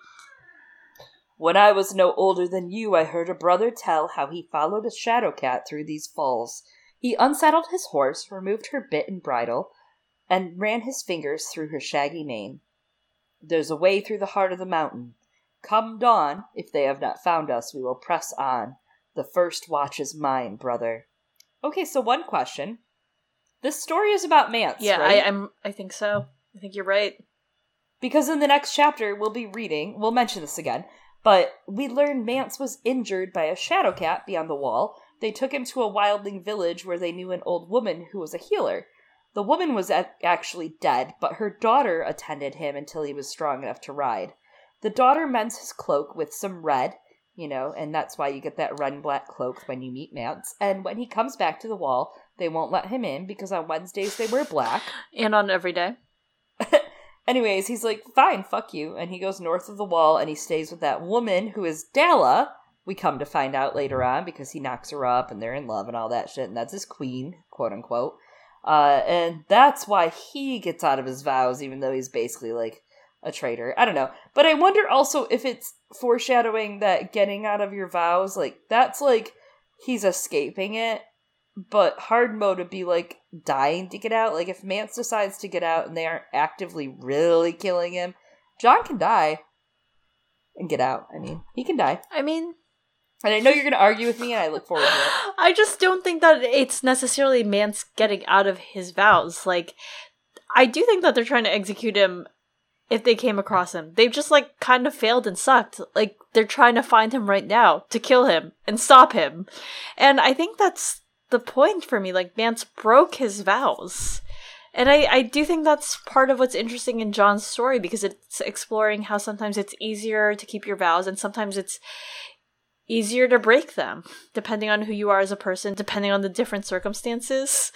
When I was no older than you, I heard a brother tell how he followed a shadow cat through these falls. He unsaddled his horse, removed her bit and bridle, and ran his fingers through her shaggy mane. There's a way through the heart of the mountain. Come dawn, if they have not found us, we will press on. The first watch is mine, brother. Okay, so one question. This story is about Mance,
Yeah,
right?
I, I'm. I think so. I think you're right.
Because in the next chapter, we'll be reading, we'll mention this again, but we learn Mance was injured by a shadow cat beyond the wall. They took him to a wildling village where they knew an old woman who was a healer. The woman was actually dead, but her daughter attended him until he was strong enough to ride. The daughter mends his cloak with some red, you know, and that's why you get that red and black cloak when you meet Mance. And when he comes back to the wall, they won't let him in because on Wednesdays they wear black.
And on every day.
Anyways, he's like, fine, fuck you. And he goes north of the wall and he stays with that woman who is Dalla. We come to find out later on because he knocks her up and they're in love and all that shit. And that's his queen, quote unquote. Uh, and that's why he gets out of his vows, even though he's basically like a traitor. I don't know. But I wonder also if it's foreshadowing that getting out of your vows, like, that's like he's escaping it but hard mode would be like dying to get out. Like if Mance decides to get out and they aren't actively really killing him, Jon can die and get out. I mean, he can die.
I mean,
And I know you're going to argue with me, and I look forward to it.
I just don't think that it's necessarily Mance getting out of his vows. Like, I do think that they're trying to execute him if they came across him. They've just, like, kind of failed and sucked. Like, they're trying to find him right now to kill him and stop him. And I think that's the point for me. Like, Mance broke his vows. And I, I do think that's part of what's interesting in Jon's story because it's exploring how sometimes it's easier to keep your vows and sometimes it's easier to break them, depending on who you are as a person, depending on the different circumstances.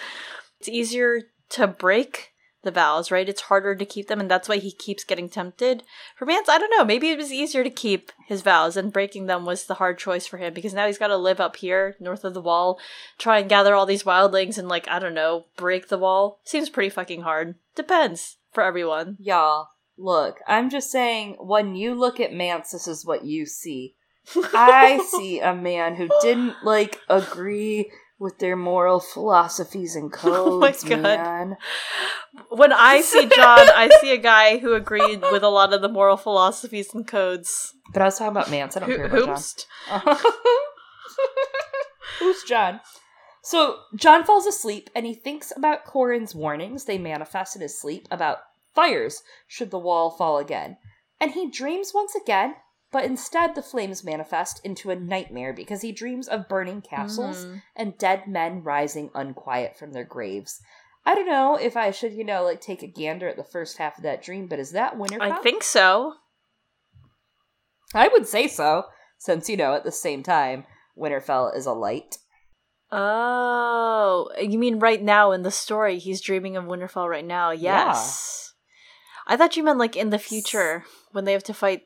It's easier to break the vows, right? It's harder to keep them, and that's why he keeps getting tempted. For Mance, I don't know, maybe it was easier to keep his vows, and breaking them was the hard choice for him because now he's got to live up here, north of the wall, try and gather all these wildlings and, like, I don't know, break the wall. Seems pretty fucking hard. Depends for everyone.
Y'all, look, I'm just saying, when you look at Mance, this is what you see. I see a man who didn't, like, agree with their moral philosophies and
Oh my
codes,
God.
man.
When I see Jon, I see a guy who agreed with a lot of the moral philosophies and codes.
But I was talking about Mance. I don't
Who-
care about Jon.
Hoopst.
Who's Jon? So Jon falls asleep and he thinks about Qhorin's warnings. They manifest in his sleep about fires should the wall fall again. And he dreams once again, but instead the flames manifest into a nightmare because he dreams of burning castles
Mm.
and dead men rising unquiet from their graves. I don't know if I should, you know, like take a gander at the first half of that dream, but is that Winterfell?
I think so.
I would say so, since you know at the same time Winterfell is a light.
Oh, you mean right now in the story? He's dreaming of Winterfell right now. Yes. I thought you meant like in the future when they have to fight.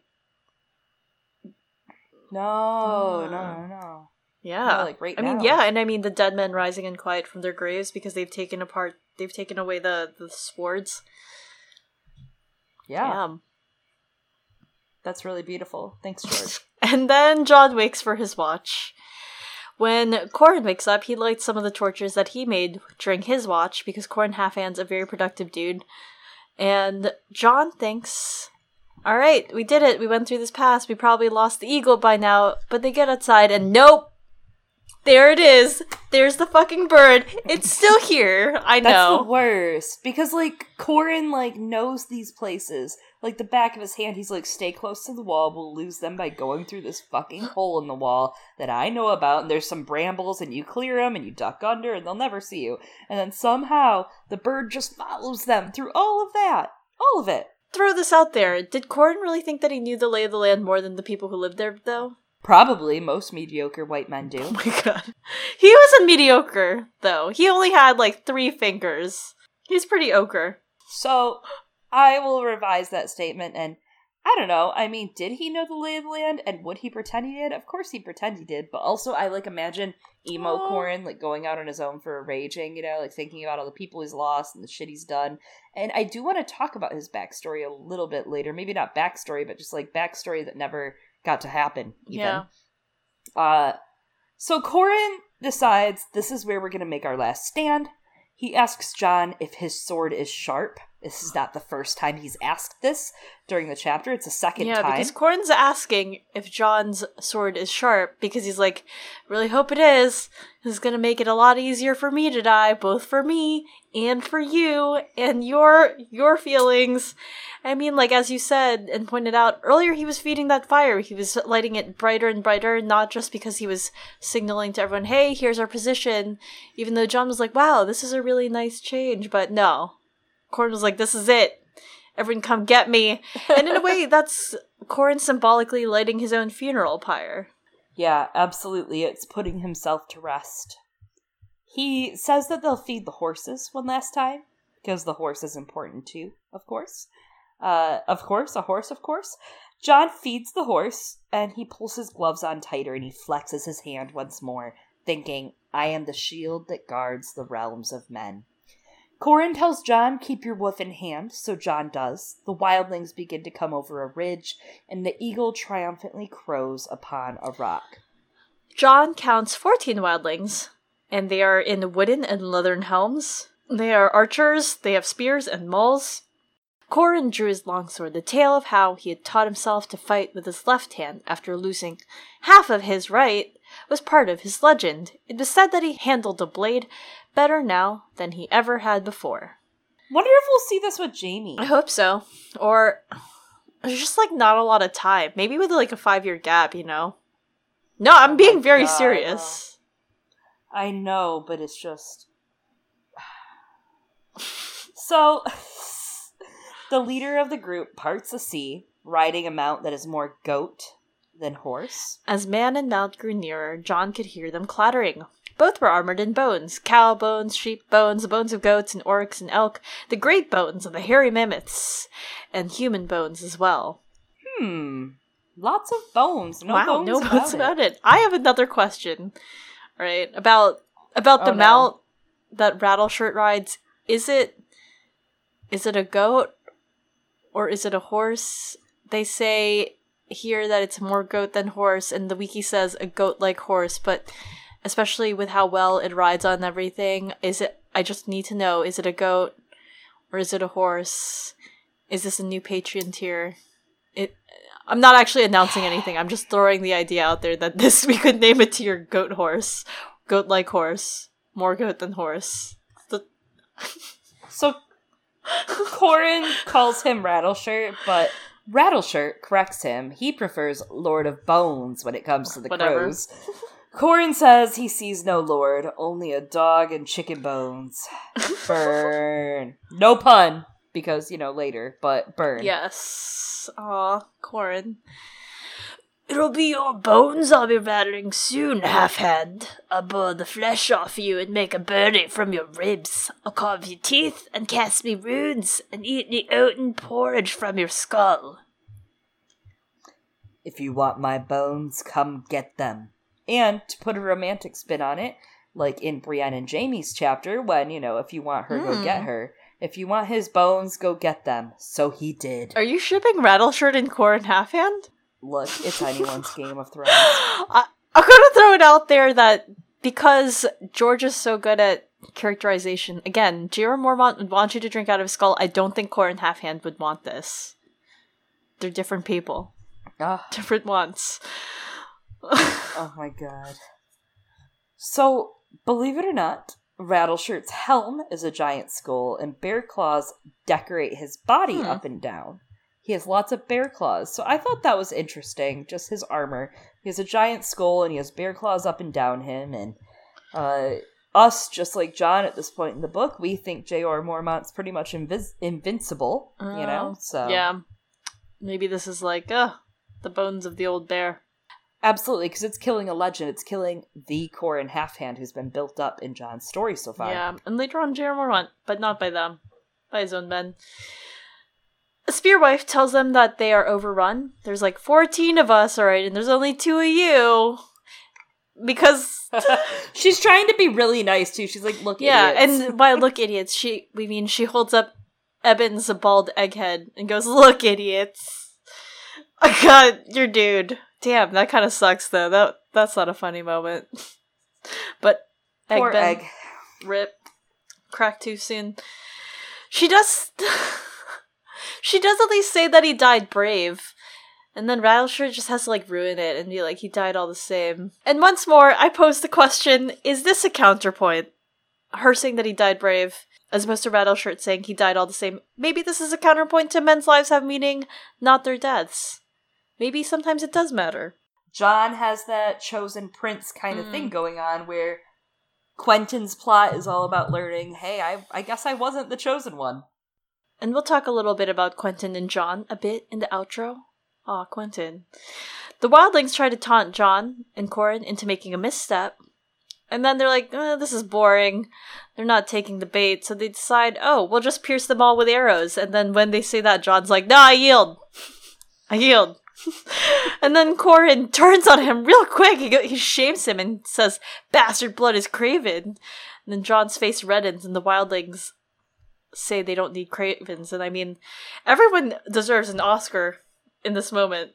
No,
Ah.
no, no, no.
Yeah.
No, like right
I mean, yeah, and I mean the dead men rising in quiet from their graves because they've taken apart, they've taken away the the swords.
Yeah,
Yeah.
that's really beautiful. Thanks, George.
And then Jon wakes for his watch. When Qhorin wakes up, he lights some of the torches that he made during his watch because Qhorin Halfhand's a very productive dude. And Jon thinks, all right, we did it. We went through this pass. We probably lost the eagle by now. But they get outside and nope, There it is. There's the fucking bird. It's still here. I know.
That's the worst because like Qhorin like knows these places. Like the back of his hand, he's like, "Stay close to the wall. We'll lose them by going through this fucking hole in the wall that I know about. And there's some brambles, and you clear them, and you duck under, and they'll never see you. And then somehow the bird just follows them through all of that, all of it.
Throw this out there. Did Qhorin really think that he knew the lay of the land more than the people who lived there, though?
Probably most mediocre white men do.
Oh my god. He was a mediocre, though. He only had like three fingers. He's pretty ochre.
So I will revise that statement and I don't know. I mean, did he know the lay of the land and would he pretend he did? Of course he pretend he did, but also I like imagine emo
Oh.
Qhorin like going out on his own for a raging, you know, like thinking about all the people he's lost and the shit he's done. And I do want to talk about his backstory a little bit later. Maybe not backstory, but just like backstory that never got to happen. Even.
Yeah.
Uh, so Qhorin decides this is where we're going to make our last stand. He asks Jon if his sword is sharp. This is not the first time he's asked this during the chapter. It's a second
yeah,
time.
because Qhorin's asking if Jon's sword is sharp because he's like, really hope it is. This is gonna make it a lot easier for me to die, both for me and for you and your your feelings. I mean, like as you said and pointed out earlier, he was feeding that fire. He was lighting it brighter and brighter, not just because he was signaling to everyone, "Hey, here's our position." Even though Jon was like, "Wow, this is a really nice change," but no, Qhorin was like, "This is it." Everyone come get me. And in a way, that's Qhorin symbolically lighting his own funeral pyre.
yeah, absolutely. It's putting himself to rest. He says that they'll feed the horses one last time because the horse is important too, of course. Uh, of course, a horse, of course. Jon feeds the horse and he pulls his gloves on tighter and he flexes his hand once more, thinking, I am the shield that guards the realms of men. Qhorin tells Jon, Keep your wolf in hand, so Jon does. The wildlings begin to come over a ridge, and the eagle triumphantly crows upon a rock.
Jon counts 14 wildlings, and they are in wooden and leathern helms. They are archers, they have spears and mauls. Qhorin drew his longsword, the tale of how he had taught himself to fight with his left hand after losing half of his right was part of his legend. It was said that he handled a blade better now than he ever had before.
Wonder if we'll see this with Jaime.
I hope so. Or there's just like not a lot of time. Maybe with like a five year gap, you know? No, I'm
Oh
being
my
very
God,
serious.
I know, but it's just. So, the leader of the group parts the sea, riding a mount that is more goat than horse.
As man and mount grew nearer, Jon could hear them clattering. Both were armored in bones cow bones, sheep bones, the bones of goats and oryx and elk, the great bones of the hairy mammoths, and human bones as well.
Hmm. Lots of bones. No
wow,
bones
no
about
bones
it.
about it. I have another question, right? About about the
Oh, no.
mount that Rattleshirt rides. Is it is it a goat or is it a horse? They say here that it's more goat than horse, and the wiki says a goat like horse, but especially with how well it rides on everything, is it I just need to know, is it a goat or is it a horse? Is this a new Patreon tier? It I'm not actually announcing anything. I'm just throwing the idea out there that this we could name a tier goat horse. Goat like horse. More goat than horse. The-
So, Qhorin calls him Rattleshirt, but Rattleshirt corrects him. He prefers Lord of Bones when it comes to the
Whatever.
crows. Qhorin says he sees no lord, only a dog and chicken bones. Burn. no pun, because, you know, later, but burn.
yes. Aw, Qhorin. It'll be your bones I'll be rattling soon, half hand. I'll burn the flesh off you and make a birdie from your ribs. I'll carve your teeth and cast me runes and eat the oaten porridge from your skull.
If you want my bones, come get them. And to put a romantic spin on it, like in Brienne and Jaime's chapter, when, you know, if you want her, go get
Hmm.
her. If you want his bones, go get them. So he did.
Are you shipping Rattleshirt and Qhorin half hand?
Look, it's anyone's Game of Thrones.
I, I'm gonna throw it out there that because George is so good at characterization, again, Jeor Mormont would want you to drink out of his skull. I don't think Qhorin Halfhand would want this. They're different people, different wants.
oh my god. So, believe it or not, Rattleshirt's helm is a giant skull, and bear claws decorate his body
Hmm.
up and down. He has lots of bear claws, so I thought that was interesting. Just his armor. He has a giant skull, and he has bear claws up and down him. And uh, us, just like Jon at this point in the book, we think Jeor Mormont's pretty much invis- invincible. you know,
Oh,
so
Yeah. Maybe this is like, uh, the bones of the old bear.
absolutely because it's killing a legend. It's killing the core Qhorin Halfhand who's been built up in Jon's story so far.
Yeah, and later on, Jeor Mormont, but not by them, by his own men. A spearwife tells them that they are overrun. There's like 14 of us, alright, and there's only two of you. Because,
She's trying to be really nice too. She's like, "Look,
yeah,
idiots."
and by look idiots, she, we mean she holds up Ebben's bald egghead and goes, look idiots. I got your dude. Damn, that kind of sucks though. That That's not a funny moment. but,
poor
Egben-
egg.
rip crack too soon she does she does at least say that he died brave. And then rattleshirt just has to like ruin it and be like he died all the same. And once more i pose the question is this a counterpoint? Her saying that he died brave as opposed to rattleshirt saying he died all the same. Maybe this is a counterpoint to men's lives have meaning not their deaths. Maybe sometimes it does matter.
Jon has that chosen prince kind of
Mm.
thing going on where Quentyn's plot is all about learning, hey, I I guess I wasn't the chosen one.
And we'll talk a little bit about Quentyn and Jon a bit in the outro. Aw, Quentyn. The wildlings try to taunt Jon and Qhorin into making a misstep. And then they're like, eh, this is boring. They're not taking the bait. So they decide, oh, we'll just pierce them all with arrows. And then when they say that, Jon's like, no, I yield. I yield. and then Qhorin turns on him real quick. He, he shames him and says, bastard blood is craven. And then Jon's face reddens and the wildlings say they don't need cravens. And I mean, everyone deserves an Oscar in this moment.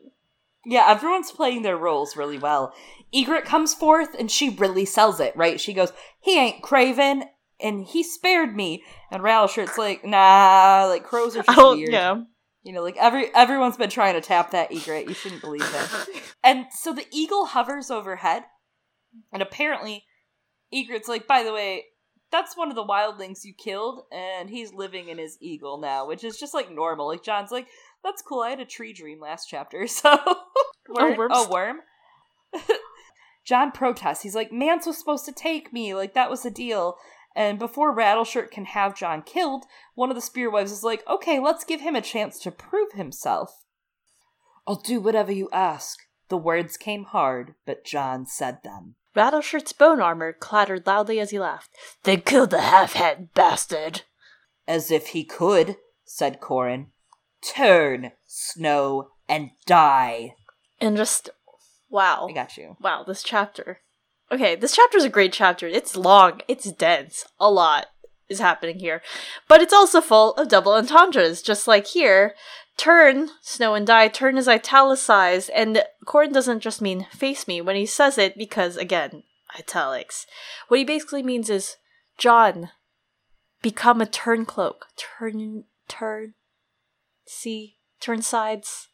Yeah, everyone's playing their roles really well. Ygritte comes forth and she really sells it, right? She goes, He ain't Craven and he spared me. And Rattleshirt's like, nah, like crows are just
Oh,
weird.
yeah.
You know, like every everyone's been trying to tap that Ygritte. You shouldn't believe him. and so the eagle hovers overhead, and apparently, Ygritte's like, by the way, that's one of the wildlings you killed, and he's living in his eagle now, which is just like normal. Like Jon's like, that's cool. I had a tree dream last chapter, so oh, Word-
worms.
oh worm. Jon protests. He's like, Mance was supposed to take me. Like that was the deal. And before Rattleshirt can have Jon killed, one of the spearwives is like, okay, let's give him a chance to prove himself. I'll do whatever you ask. The words came hard, but Jon said them.
Rattleshirt's bone armor clattered loudly as he laughed. They killed the half-head bastard.
As if he could, said Qhorin. Turn, Snow, and die.
And just, wow.
I got you.
Wow, this chapter. Okay, this chapter is a great chapter. It's long, it's dense, a lot is happening here. But it's also full of double entendres, just like here. Turn, Snow and Die, turn is italicized, and Qhorin doesn't just mean face me when he says it, because, again, italics. What he basically means is, Jon, become a turn cloak. Turn, turn, see, turn sides.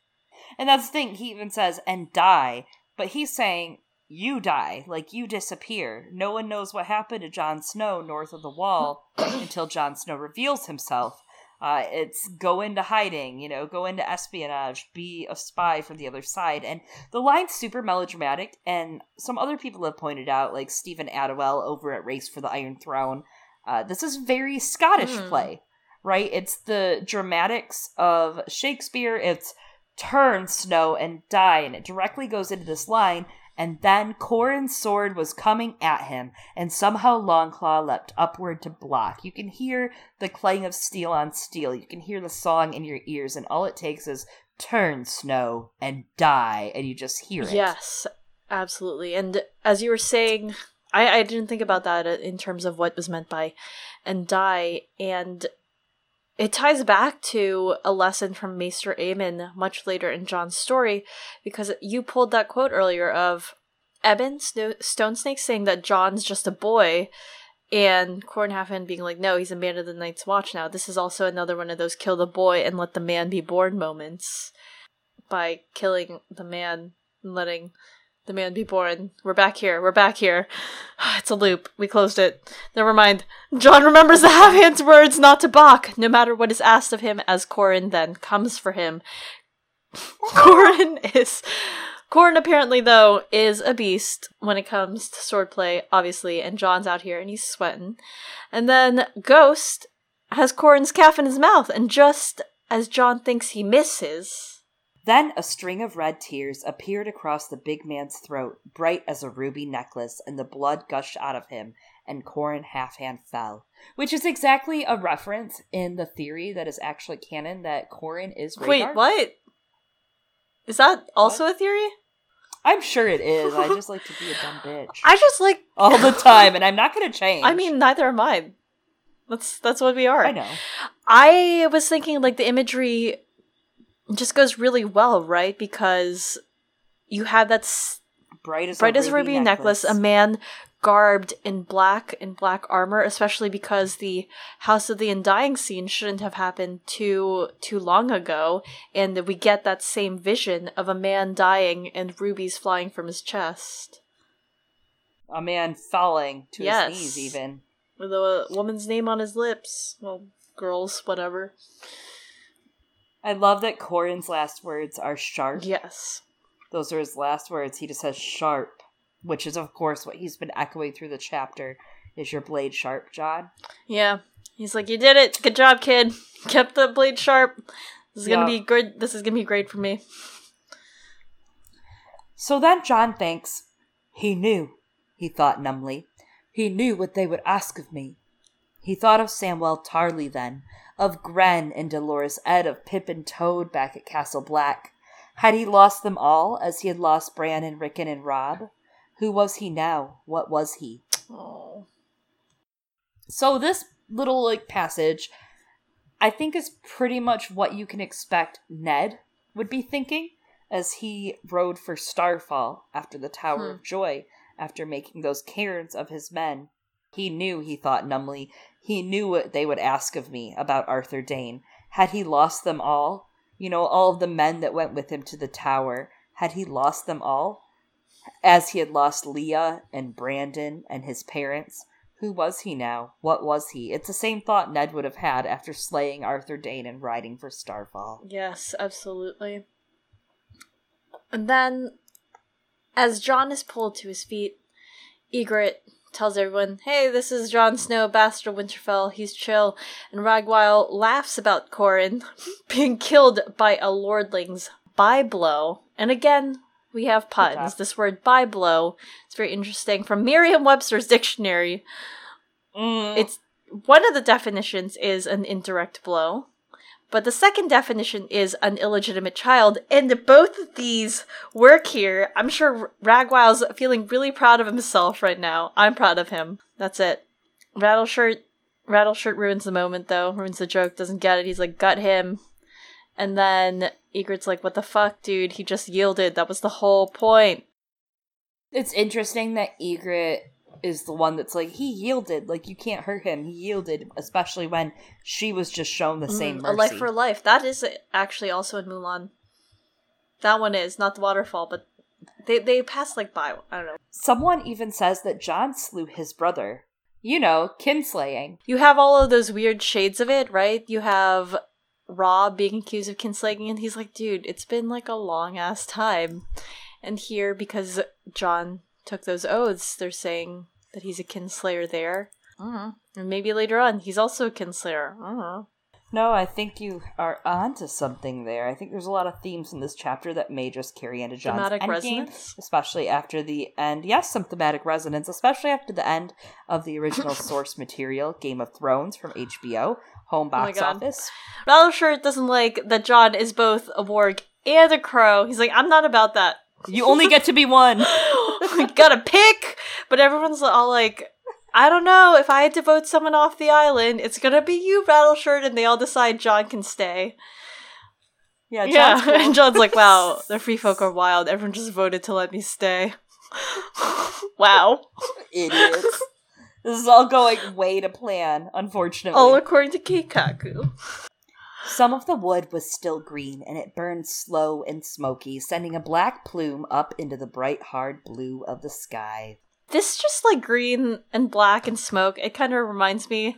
And that's the thing, he even says, and die. But he's saying, you die, like you disappear. No one knows what happened to Jon Snow north of the wall until Jon Snow reveals himself. Uh, it's go into hiding, you know, go into espionage, be a spy for the other side. And the line's super melodramatic, and some other people have pointed out, like Steven Attewell over at Race for the Iron Throne, uh, this is very Scottish
Hmm.
play, right? It's the dramatics of Shakespeare. It's turn snow and die and it directly goes into this line and then Qhorin's sword was coming at him, and somehow Longclaw leapt upward to block. You can hear the clang of steel on steel. You can hear the song in your ears, and all it takes is turn, Snow, and die, and you just hear it.
Yes, absolutely. And as you were saying, I, I didn't think about that in terms of what was meant by and die. And it ties back to a lesson from Maester Aemon much later in Jon's story, because you pulled that quote earlier of Ebben Stone Snake saying that Jon's just a boy, and Qhorin Halfhand being like, no, he's a man of the Night's Watch now. This is also another one of those kill the boy and let the man be born moments by killing the man and letting the man be born. We're back here. We're back here. It's a loop. We closed it. Never mind. Jon remembers the half hand's words not to balk, no matter what is asked of him, as Qhorin then comes for him. Qhorin is. Qhorin apparently, though, is a beast when it comes to swordplay, obviously, and Jon's out here and he's sweating. And then Ghost has Qhorin's calf in his mouth, and just as Jon thinks he misses.
Then a string of red tears appeared across the big man's throat, bright as a ruby necklace, and the blood gushed out of him, and Qhorin Halfhand fell. Which is exactly a reference in the theory that is actually canon that Qhorin is Rhaegar.
Wait, what? Is that also a theory?
I'm sure it is. I just like to be a dumb bitch.
I just like
all the time, and I'm not going to change.
I mean, neither am I. That's that's what we are.
I know.
I was thinking like the imagery just goes really well, right? Because you have that s-
bright as
bright
a
as a ruby necklace. a man garbed in black in black armor, especially because the House of the Undying scene shouldn't have happened too too long ago, and we get that same vision of a man dying and rubies flying from his chest.
A man falling to
Yes.
his knees, even.
With a woman's name on his lips. Well, girls, whatever.
I love that Qhorin's last words are sharp.
Yes.
Those are his last words. He just says sharp, which is, of course, what he's been echoing through the chapter. Is your blade sharp, Jon?
Yeah. He's like, You did it. Good job, kid. Kept the blade sharp. This is gonna be good. This is gonna be great for me.
So then Jon thinks, he knew, he thought numbly. He knew what they would ask of me. He thought of Samwell Tarley then, of Grenn and Dolorous Edd, of Pip and Toad back at Castle Black. Had he lost them all as he had lost Bran and Rickon and Robb? Who was he now? What was he?
Oh.
So this little like passage I think is pretty much what you can expect Ned would be thinking as he rode for Starfall after the Tower
Hmm.
of Joy after making those cairns of his men. He knew, he thought numbly, he knew what they would ask of me about Arthur Dayne. Had he lost them all? You know, all of the men that went with him to the tower. Had he lost them all? As he had lost Leah and Brandon and his parents. Who was he now? What was he? It's the same thought Ned would have had after slaying Arthur Dayne and riding for Starfall.
Yes, absolutely. And then, as Jon is pulled to his feet, Ygritte tells everyone, Hey, this is Jon Snow, Bastard of Winterfell. He's chill. And Ragwyle laughs about Qhorin being killed by a lordling's by blow. And again, we have puns. This word by blow is very interesting from Merriam Webster's dictionary.
Mm.
It's one of the definitions is an indirect blow, but the second definition is an illegitimate child, and both of these work here. I'm sure Ragwyle's feeling really proud of himself right now. I'm proud of him. That's it. Rattleshirt, Rattleshirt ruins the moment though. Ruins the joke. Doesn't get it. He's like, gut him. And then Ygritte's like, what the fuck, dude? He just yielded. That was the whole point.
It's interesting that Ygritte is the one that's like, he yielded. Like, you can't hurt him. He yielded, especially when she was just shown the same
Mm,
mercy.
A life for life. That is actually also in Mulan. That one is not the waterfall, but they they pass like by. I don't know.
Someone even says that Jon slew his brother. You know, kinslaying.
You have all of those weird shades of it, right? You have Robb being accused of kinslaying, and he's like, "Dude, it's been like a long ass time." And here, because Jon took those oaths, they're saying that he's a kinslayer there. Mm. And maybe later on, he's also a kinslayer. Mm.
No, I think you are onto something there. I think there's a lot of themes in this chapter that may just carry into Jon's
Thematic
endgame,
resonance?
especially after the end. Yes, some thematic resonance, especially after the end of the original source material, Game of Thrones from HBO, home
Oh
box
God.
office.
Rattleshirt doesn't like that Jon is both a warg and a crow. He's like, I'm not about that.
You only get to be one.
we gotta pick. But everyone's all like, I don't know. If I had to vote someone off the island, it's gonna be you, Rattleshirt. And they all decide Jon can stay.
Yeah, Jon's
yeah.
cool.
and Jon's like, wow, the free folk are wild. Everyone just voted to let me stay. wow.
idiots. This is all going way to plan, unfortunately.
All according to Keikaku.
Some of the wood was still green, and it burned slow and smoky, sending a black plume up into the bright, hard blue of the sky.
This just like green and black and smoke. It kind of reminds me,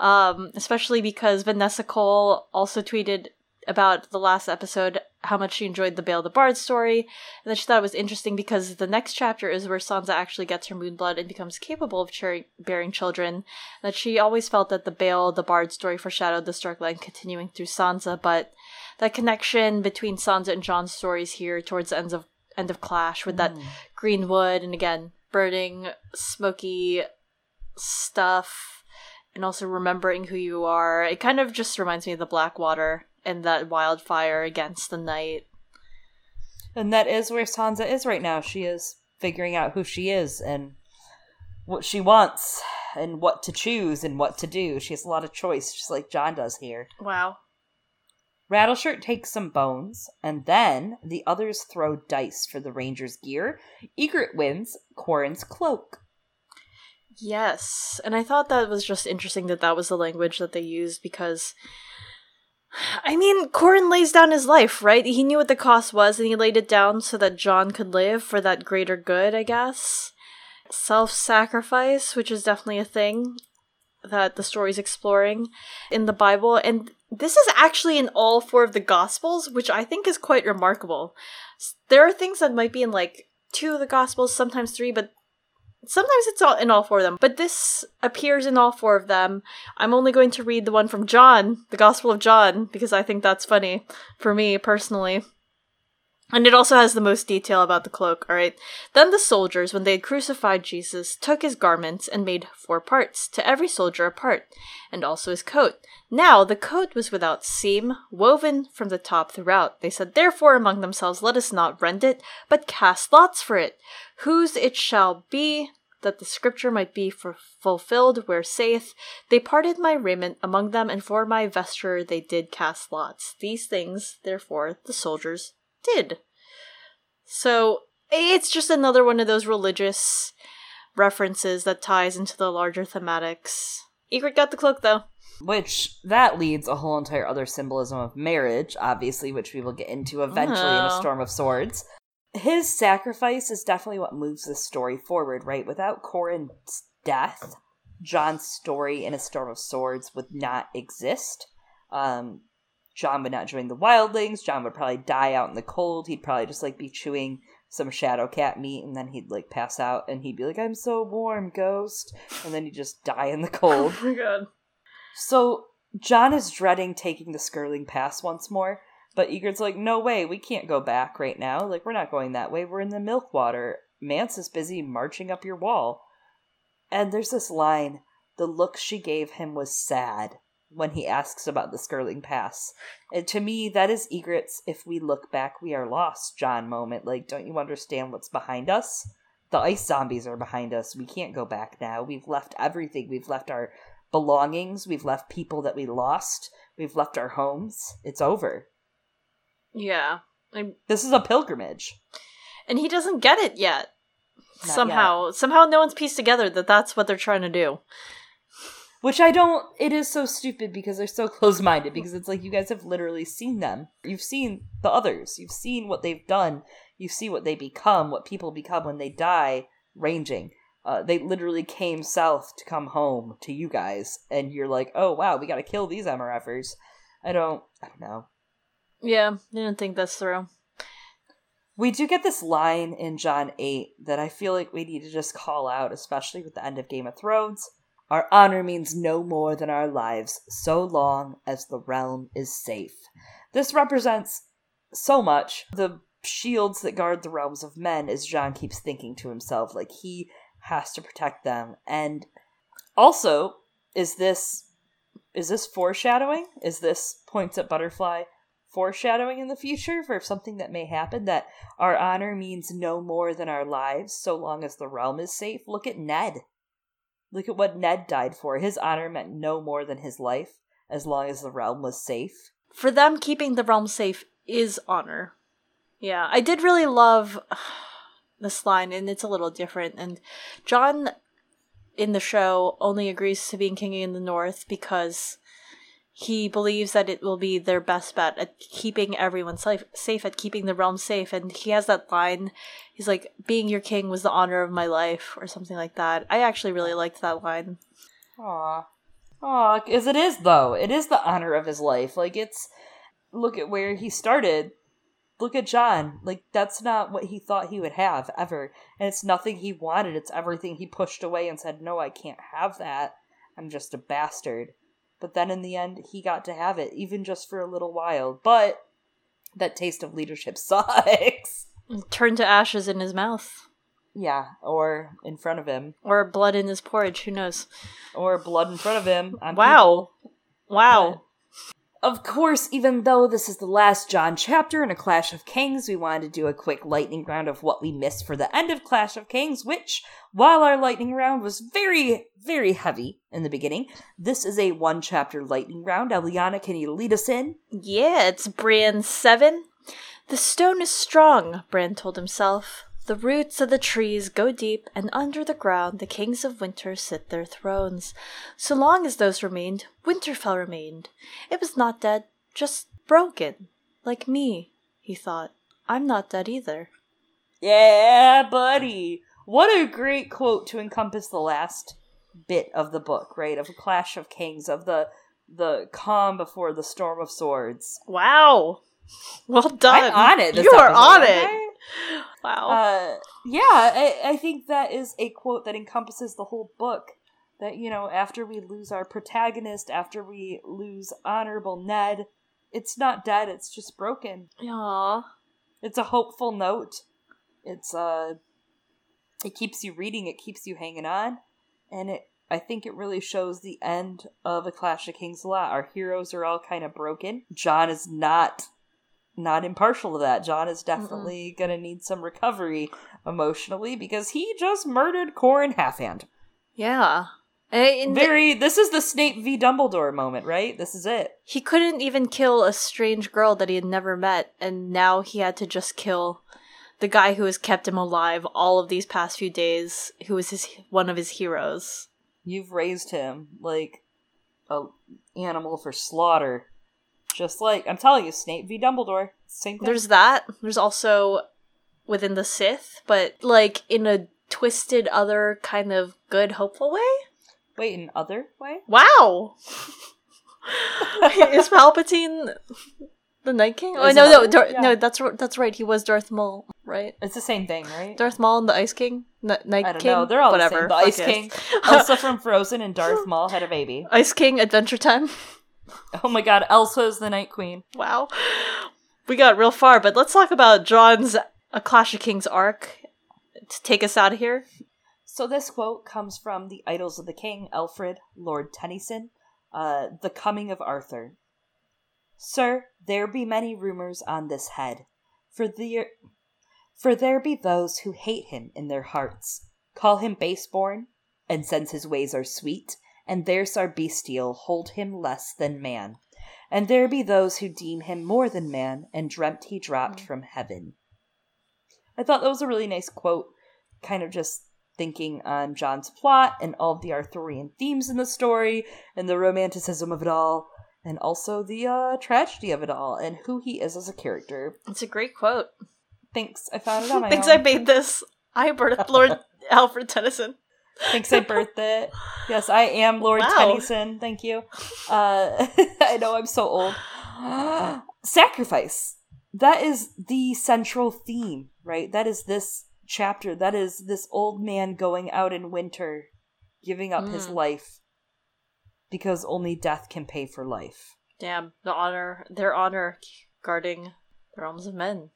um, especially because Vanessa Cole also tweeted about the last episode how much she enjoyed the Bale the Bard story, and that she thought it was interesting because the next chapter is where Sansa actually gets her moonblood and becomes capable of cher- bearing children. That she always felt that the Bale the Bard story foreshadowed the storyline continuing through Sansa, but that connection between Sansa and Jon's stories here towards the ends of end of Clash with that mm. green wood and again burning smoky stuff and also remembering who you are. It kind of just reminds me of the Blackwater and that wildfire against the night.
And that is where Sansa is right now. She is figuring out who she is and what she wants and what to choose and what to do. She has a lot of choice, just like Jon does here.
Wow.
Rattleshirt takes some bones, and then the others throw dice for the Ranger's gear. Ygritte wins Qhorin's cloak.
Yes, and I thought that was just interesting that that was the language that they used because I mean, Qhorin lays down his life, right? He knew what the cost was and he laid it down so that Jon could live for that greater good, I guess. Self sacrifice, which is definitely a thing that the story's exploring in the Bible. And this is actually in all four of the Gospels, which I think is quite remarkable. There are things that might be in like two of the Gospels, sometimes three, but sometimes it's all in all four of them. But this appears in all four of them. I'm only going to read the one from John, the Gospel of John, because I think that's funny for me personally. And it also has the most detail about the cloak, alright? Then the soldiers, when they had crucified Jesus, took his garments and made four parts, to every soldier a part, and also his coat. Now the coat was without seam, woven from the top throughout. They said, Therefore among themselves, let us not rend it, but cast lots for it, whose it shall be, that the scripture might be fulfilled, where saith, They parted my raiment among them, and for my vesture they did cast lots. These things, therefore, the soldiers did. So it's just another one of those religious references that ties into the larger thematics. Ygritte got the cloak though.
Which that leads a whole entire other symbolism of marriage, obviously, which we will get into eventually in a
Oh.
Storm of Swords. His sacrifice is definitely what moves the story forward, right? Without Qhorin's death, Jon's story in a Storm of Swords would not exist. Um, Jon would not join the wildlings. Jon would probably die out in the cold. He'd probably just like be chewing some shadow cat meat and then he'd like pass out and he'd be like, I'm so warm, ghost. And then he'd just die in the cold.
Oh my god.
So Jon is dreading taking the Skirling Pass once more, but Ygritte's like, no way, we can't go back right now. Like, we're not going that way. We're in the Milkwater. Mance is busy marching up your wall. And there's this line the look she gave him was sad when he asks about the Skirling Pass. And to me, that is Ygritte's if we look back, we are lost, Jon moment. Like, don't you understand what's behind us? The ice zombies are behind us. We can't go back now. We've left everything. We've left our belongings. We've left people that we lost. We've left our homes. It's over.
Yeah. I,
This is a pilgrimage.
and he doesn't get it yet.
Not
somehow. Somehow no one's pieced together that that's what they're trying to do.
Which I don't. It is so stupid because they're so close minded. Because it's like you guys have literally seen them. You've seen the others. You've seen what they've done. You see what they become, what people become when they die ranging. Uh, they literally came south to come home to you guys, and you're like, oh wow, we got to kill these MRFers. I don't. I don't know.
Yeah, I didn't think this through.
We do get this line in Jon 8 that I feel like we need to just call out, especially with the end of Game of Thrones. Our honor means no more than our lives, so long as the realm is safe. This represents so much the shields that guard the realms of men, as Jon keeps thinking to himself, like he has to protect them. And also, is this is this foreshadowing? Is this points at butterfly foreshadowing in the future for something that may happen that our honor means no more than our lives so long as the realm is safe look at ned look at what ned died for his honor meant no more than his life as long as the realm was safe
For them, keeping the realm safe is honor. Yeah, I did really love this line, and it's a little different. And Jon in the show only agrees to being king in the north because he believes that it will be their best bet at keeping everyone safe, safe at keeping the realm safe. And he has that line. He's like, "Being your king was the honor of my life," or something like that. I actually really liked that line.
Aw. Aw, because it is, though. It is the honor of his life. Like, it's. Look at where he started. Look at Jon. Like, that's not what he thought he would have, ever. And it's nothing he wanted. It's everything he pushed away and said, no, I can't have that. I'm just a bastard. But then in the end, he got to have it, even just for a little while. But that taste of leadership sucks.
Turned to ashes in his mouth.
Yeah, or in front of him.
Or blood in his porridge, who knows?
Or blood in front of him.
wow. People. Wow.
Of course, even though this is the last Jon chapter in A Clash of Kings, we wanted to do a quick lightning round of what we missed for the end of Clash of Kings, which, while our lightning round was very, very heavy in the beginning, this is a one chapter lightning round. Eliana, can you lead us in?
Yeah, it's Bran 7. The stone is strong, Bran told himself. The roots of the trees go deep, and under the ground the kings of winter sit their thrones. So long as those remained, Winterfell remained. It was not dead, just broken. Like me, he thought. I'm not dead either.
Yeah, buddy. What a great quote to encompass the last bit of the book, right? Of a Clash of Kings, of the the calm before the storm of swords.
Wow. Well done.
I'm on it.
you are on it. Wow.
Uh, yeah, I, I think that is a quote that encompasses the whole book. That, you know, after we lose our protagonist, after we lose Honorable Ned, it's not dead, it's just broken.
Aww.
It's a hopeful note. It's, uh, it keeps you reading, it keeps you hanging on, and it, I think it really shows the end of A Clash of Kings a lot. Our heroes are all kind of broken. Jon is not not impartial to that. Jon is definitely mm gonna need some recovery emotionally because he just murdered Qhorin Halfhand.
Yeah.
Very. this is the Snape v. Dumbledore moment, right? This is it.
He couldn't even kill a strange girl that he had never met, and now he had to just kill the guy who has kept him alive all of these past few days, who was his one of his heroes.
You've raised him like a animal for slaughter. Just like I'm telling you, Snape v. Dumbledore. Same thing.
There's that. There's also within the Sith, but like in a twisted, other kind of good, hopeful way.
Wait, in other way?
Wow. Is Palpatine the Night King? Oh no, no, Dar- yeah. no. That's that's right. He was Darth Maul, right?
It's the same thing, right?
Darth Maul and the Ice King, N- Night I don't King. Know.
They're all whatever. The, the Ice King, Elsa from Frozen, and Darth Maul had a baby.
Ice King, Adventure Time.
Oh my god, Elsa is the Night Queen.
Wow. We got real far, but let's talk about Jon's A Clash of Kings arc to take us out of here.
So this quote comes from the Idylls of the King, Alfred, Lord Tennyson, uh, The Coming of Arthur. Sir, there be many rumors on this head, for the for there be those who hate him in their hearts, call him base-born, and since his ways are sweet, and theirs are bestial, hold him less than man. And there be those who deem him more than man, and dreamt he dropped mm. from heaven. I thought that was a really nice quote, kind of just thinking on Jon's plot and all of the Arthurian themes in the story, and the romanticism of it all, and also the uh, tragedy of it all, and who he is as a character.
It's a great quote.
Thanks. I found it on my
Thanks
own.
I made this. I, Lord Alfred Tennyson.
Thanks, I birthed it. Yes, I am Lord wow. Tennyson. Thank you. Uh, I know I'm so old. Sacrifice. That is the central theme, right? That is this chapter. That is this old man going out in winter, giving up mm. his life because only death can pay for life.
Damn, the honor, their honor guarding the realms of men.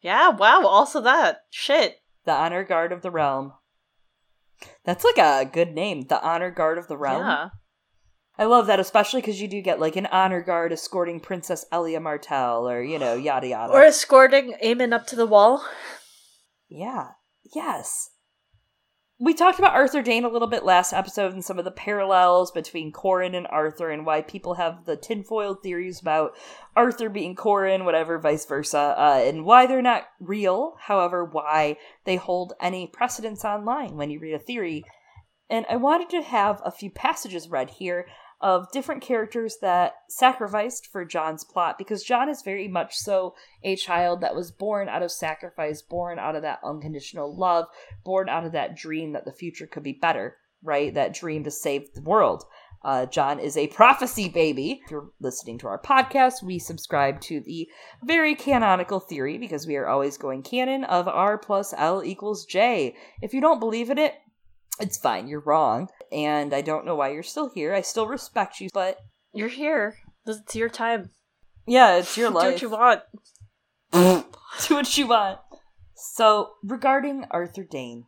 Yeah, wow, also that. Shit.
The honor guard of the realm. That's like a good name, the Honor Guard of the Realm. Yeah. I love that, especially because you do get like an honor guard escorting Princess Elia Martell, or you know, yada yada,
or escorting Aemon up to the wall.
Yeah. Yes we talked about Arthur Dayne a little bit last episode and some of the parallels between Qhorin and Arthur and why people have the tinfoil theories about Arthur being Qhorin, whatever, vice versa, uh, and why they're not real, however, why they hold any precedence online when you read a theory. And I wanted to have a few passages read here of different characters that sacrificed for Jon's plot because Jon is very much so a child that was born out of sacrifice, born out of that unconditional love, born out of that dream that the future could be better, right? That dream to save the world. Uh, Jon is a prophecy baby. If you're listening to our podcast, we subscribe to the very canonical theory because we are always going canon of R plus L equals J. If you don't believe in it, it's fine. You're wrong. And I don't know why you're still here. I still respect you, but.
You're here. It's your time.
Yeah, it's your life.
Do what you want.
Do what you want. So, regarding Arthur Dayne.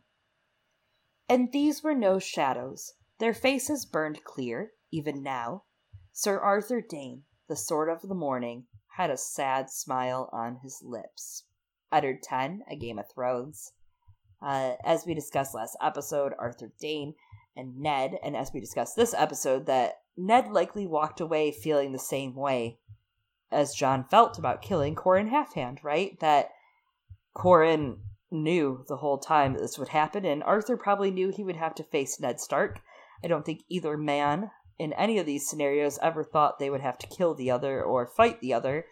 And these were no shadows. Their faces burned clear, even now. Sir Arthur Dayne, the Sword of the Morning, had a sad smile on his lips. Eddard 10, A Game of Thrones. Uh, as we discussed last episode, Arthur Dayne and Ned, and as we discussed this episode, that Ned likely walked away feeling the same way as Jon felt about killing Qhorin Halfhand, right? That Qhorin knew the whole time that this would happen, and Arthur probably knew he would have to face Ned Stark. I don't think either man in any of these scenarios ever thought they would have to kill the other or fight the other.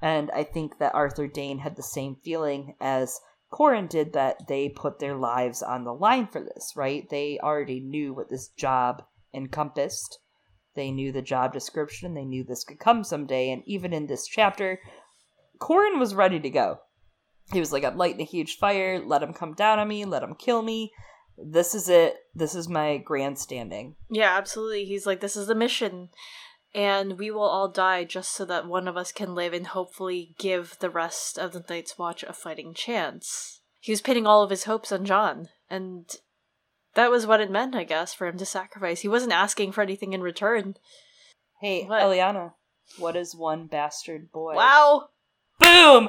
And I think that Arthur Dayne had the same feeling as Qhorin did that they put their lives on the line for this, right? They already knew what this job encompassed. They knew the job description. They knew this could come someday. And even in this chapter, Qhorin was ready to go. He was like, I'm lighting a huge fire. Let him come down on me. Let him kill me. This is it. This is my grandstanding.
Yeah, absolutely. He's like, this is the mission. And we will all die just so that one of us can live and hopefully give the rest of the Night's Watch a fighting chance. He was pinning all of his hopes on Jon, and that was what it meant, I guess, for him to sacrifice. He wasn't asking for anything in return.
Hey,
What?
Eliana, what is one bastard boy?
Wow!
Boom!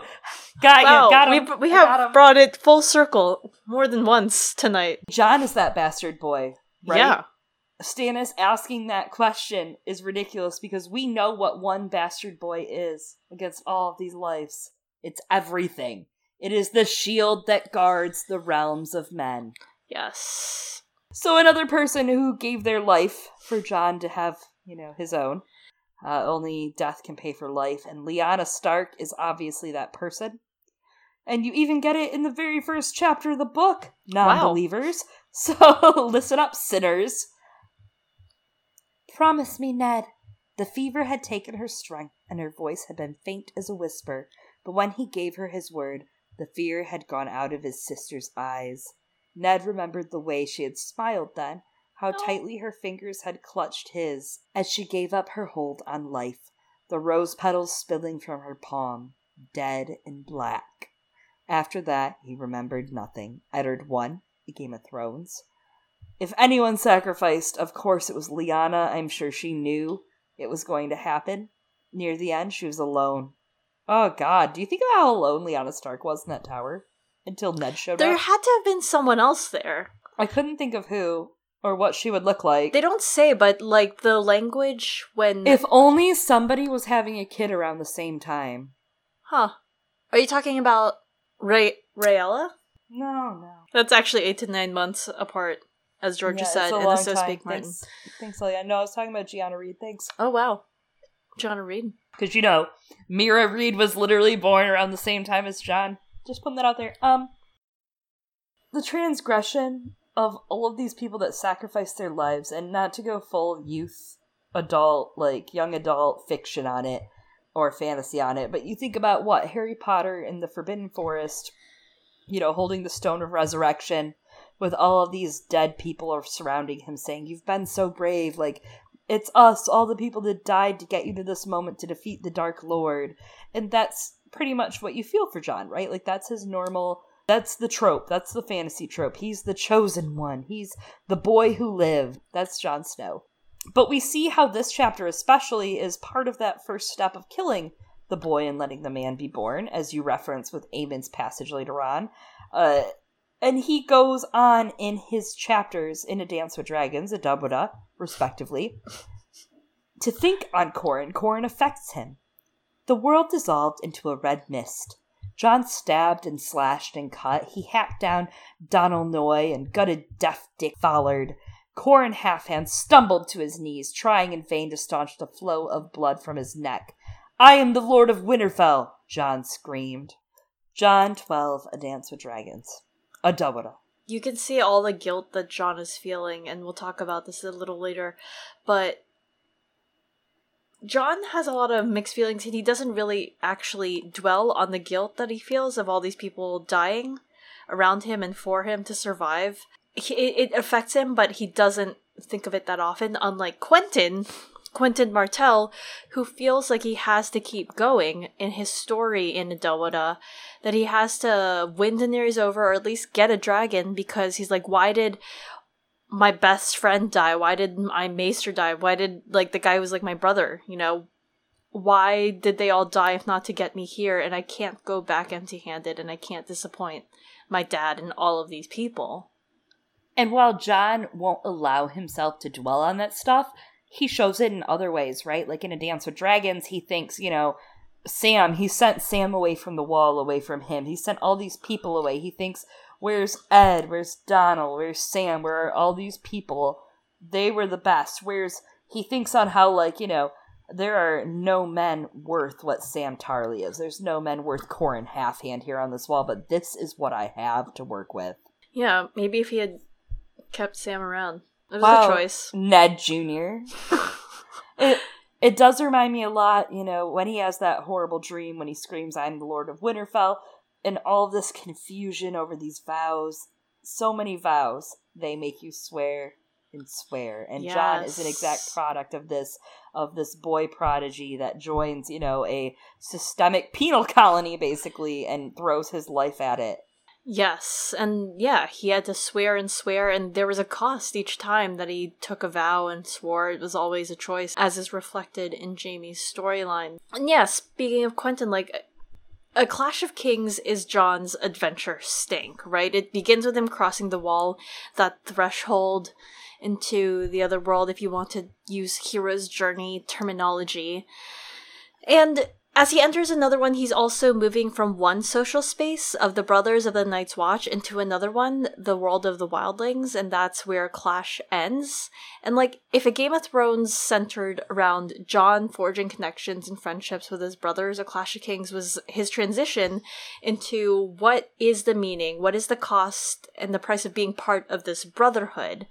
Got
wow,
you. Got him.
we, we have brought it full circle more than once tonight.
Jon is that bastard boy, right?
Yeah.
Stannis asking that question is ridiculous because we know what one bastard boy is against all of these lives. It's everything. It is the shield that guards the realms of men.
Yes.
So another person who gave their life for Jon to have, you know, his own. Uh, only death can pay for life, and Lyanna Stark is obviously that person. And you even get it in the very first chapter of the book, non-believers. So listen up, sinners. Promise me, Ned. The fever had taken her strength, and her voice had been faint as a whisper, but when he gave her his word, the fear had gone out of his sister's eyes. Ned remembered the way she had smiled then, how
Oh.
tightly her fingers had clutched his as she gave up her hold on life, the rose petals spilling from her palm, dead and black. After that, he remembered nothing. Eddard won, a Game of Thrones. If anyone sacrificed, of course it was Lyanna. I'm sure she knew it was going to happen. Near the end, she was alone. Oh god, do you think about how alone Lyanna Stark was in that tower? Until Ned showed
There
up?
There had to have been someone else there.
I couldn't think of who or what she would look like.
They don't say, but like the language when.
If only somebody was having a kid around the same time.
Huh. Are you talking about Ray Rhaella?
No, no.
That's actually eight to nine months apart, as Georgia
Yeah,
said
it's a
in the So
time.
Martin.
Thanks, thanks, Leah. No, I was talking about Jyana Reed. Thanks.
Oh wow. Jon Reed.
Because, you know, Meera Reed was literally born around the same time as Jon. Just putting that out there. Um, the transgression of all of these people that sacrificed their lives, and not to go full youth, adult, like young adult fiction on it, or fantasy on it, but you think about what? Harry Potter in the Forbidden Forest, you know, holding the Stone of Resurrection with all of these dead people are surrounding him saying, You've been so brave. Like, it's us, all the people that died to get you to this moment to defeat the Dark Lord. And that's pretty much what you feel for Jon, right? Like, that's his normal. That's the trope. That's the fantasy trope. He's the chosen one. He's the boy who lived. That's Jon Snow. But we see how this chapter, especially, is part of that first step of killing the boy and letting the man be born, as you reference with Aemon's passage later on. Uh, and he goes on in his chapters in A Dance with Dragons, a Dabuda, respectively, to think on Qhorin. Qhorin affects him. The world dissolved into a red mist. Jon stabbed and slashed and cut. He hacked down Donal Noye and gutted deaf Dick Follard. Qhorin Halfhand stumbled to his knees, trying in vain to staunch the flow of blood from his neck. I am the Lord of Winterfell, Jon screamed. Jon 12, A Dance with Dragons.
You can see all the guilt that Jon is feeling, and we'll talk about this a little later, but Jon has a lot of mixed feelings and he doesn't really actually dwell on the guilt that he feels of all these people dying around him and for him to survive. He, it, affects him, but he doesn't think of it that often, unlike Quentyn, Quentyn Martell, who feels like he has to keep going in his story in Adowada, that he has to win Daenerys over or at least get a dragon because he's like, why did my best friend die? Why did my maester die? Why did like the guy who was like my brother, you know? Why did they all die if not to get me here? And I can't go back empty handed and I can't disappoint my dad and all of these people.
And while Jon won't allow himself to dwell on that stuff, he shows it in other ways, right? Like in A Dance with Dragons, he thinks, you know, Sam, he sent Sam away from the wall, away from him. He sent all these people away. He thinks Where's Ed? Where's Donald? Where's Sam? Where are all these people? They were the best. Where's he thinks on how like you know there are no men worth what Sam Tarly is. There's no men worth Qhorin Halfhand here on this wall, but this is what I have to work with.
Yeah, maybe if he had kept Sam around, it was wow. a choice.
Ned Junior. it it does remind me a lot, you know, when he has that horrible dream when he screams, "I'm the Lord of Winterfell." and all this confusion over these vows so many vows they make you swear and swear and yes. jon is an exact product of this of this boy prodigy that joins you know a systemic penal colony basically and throws his life at it
yes and yeah he had to swear and swear and there was a cost each time that he took a vow and swore it was always a choice as is reflected in Jaime's storyline and yeah speaking of Quentyn, like a Clash of Kings is Jon's adventure stink, right? It begins with him crossing the wall, that threshold into the other world, if you want to use hero's journey terminology. And as he enters another one, he's also moving from one social space of the Brothers of the Night's Watch into another one, the world of the Wildlings, and that's where Clash ends. And like, if a Game of Thrones centered around Jon forging connections and friendships with his brothers, A Clash of Kings was his transition into what is the meaning, what is the cost and the price of being part of this brotherhood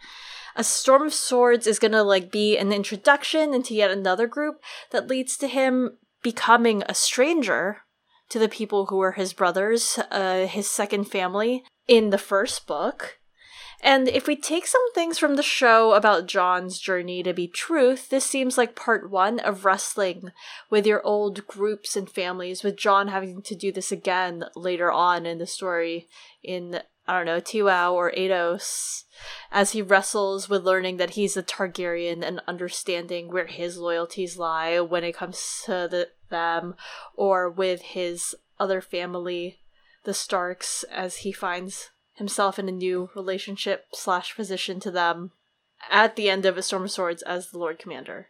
a storm of swords is gonna like be an introduction into yet another group that leads to him becoming a stranger to the people who were his brothers, uh, his second family, in the first book. And if we take some things from the show about Jon's journey to be truth, this seems like part one of wrestling with your old groups and families, with Jon having to do this again later on in the story in I don't know, Tiwau or Ados, as he wrestles with learning that he's a Targaryen and understanding where his loyalties lie when it comes to the, them, or with his other family, the Starks, as he finds himself in a new relationship slash position to them at the end of A Storm of Swords as the Lord Commander.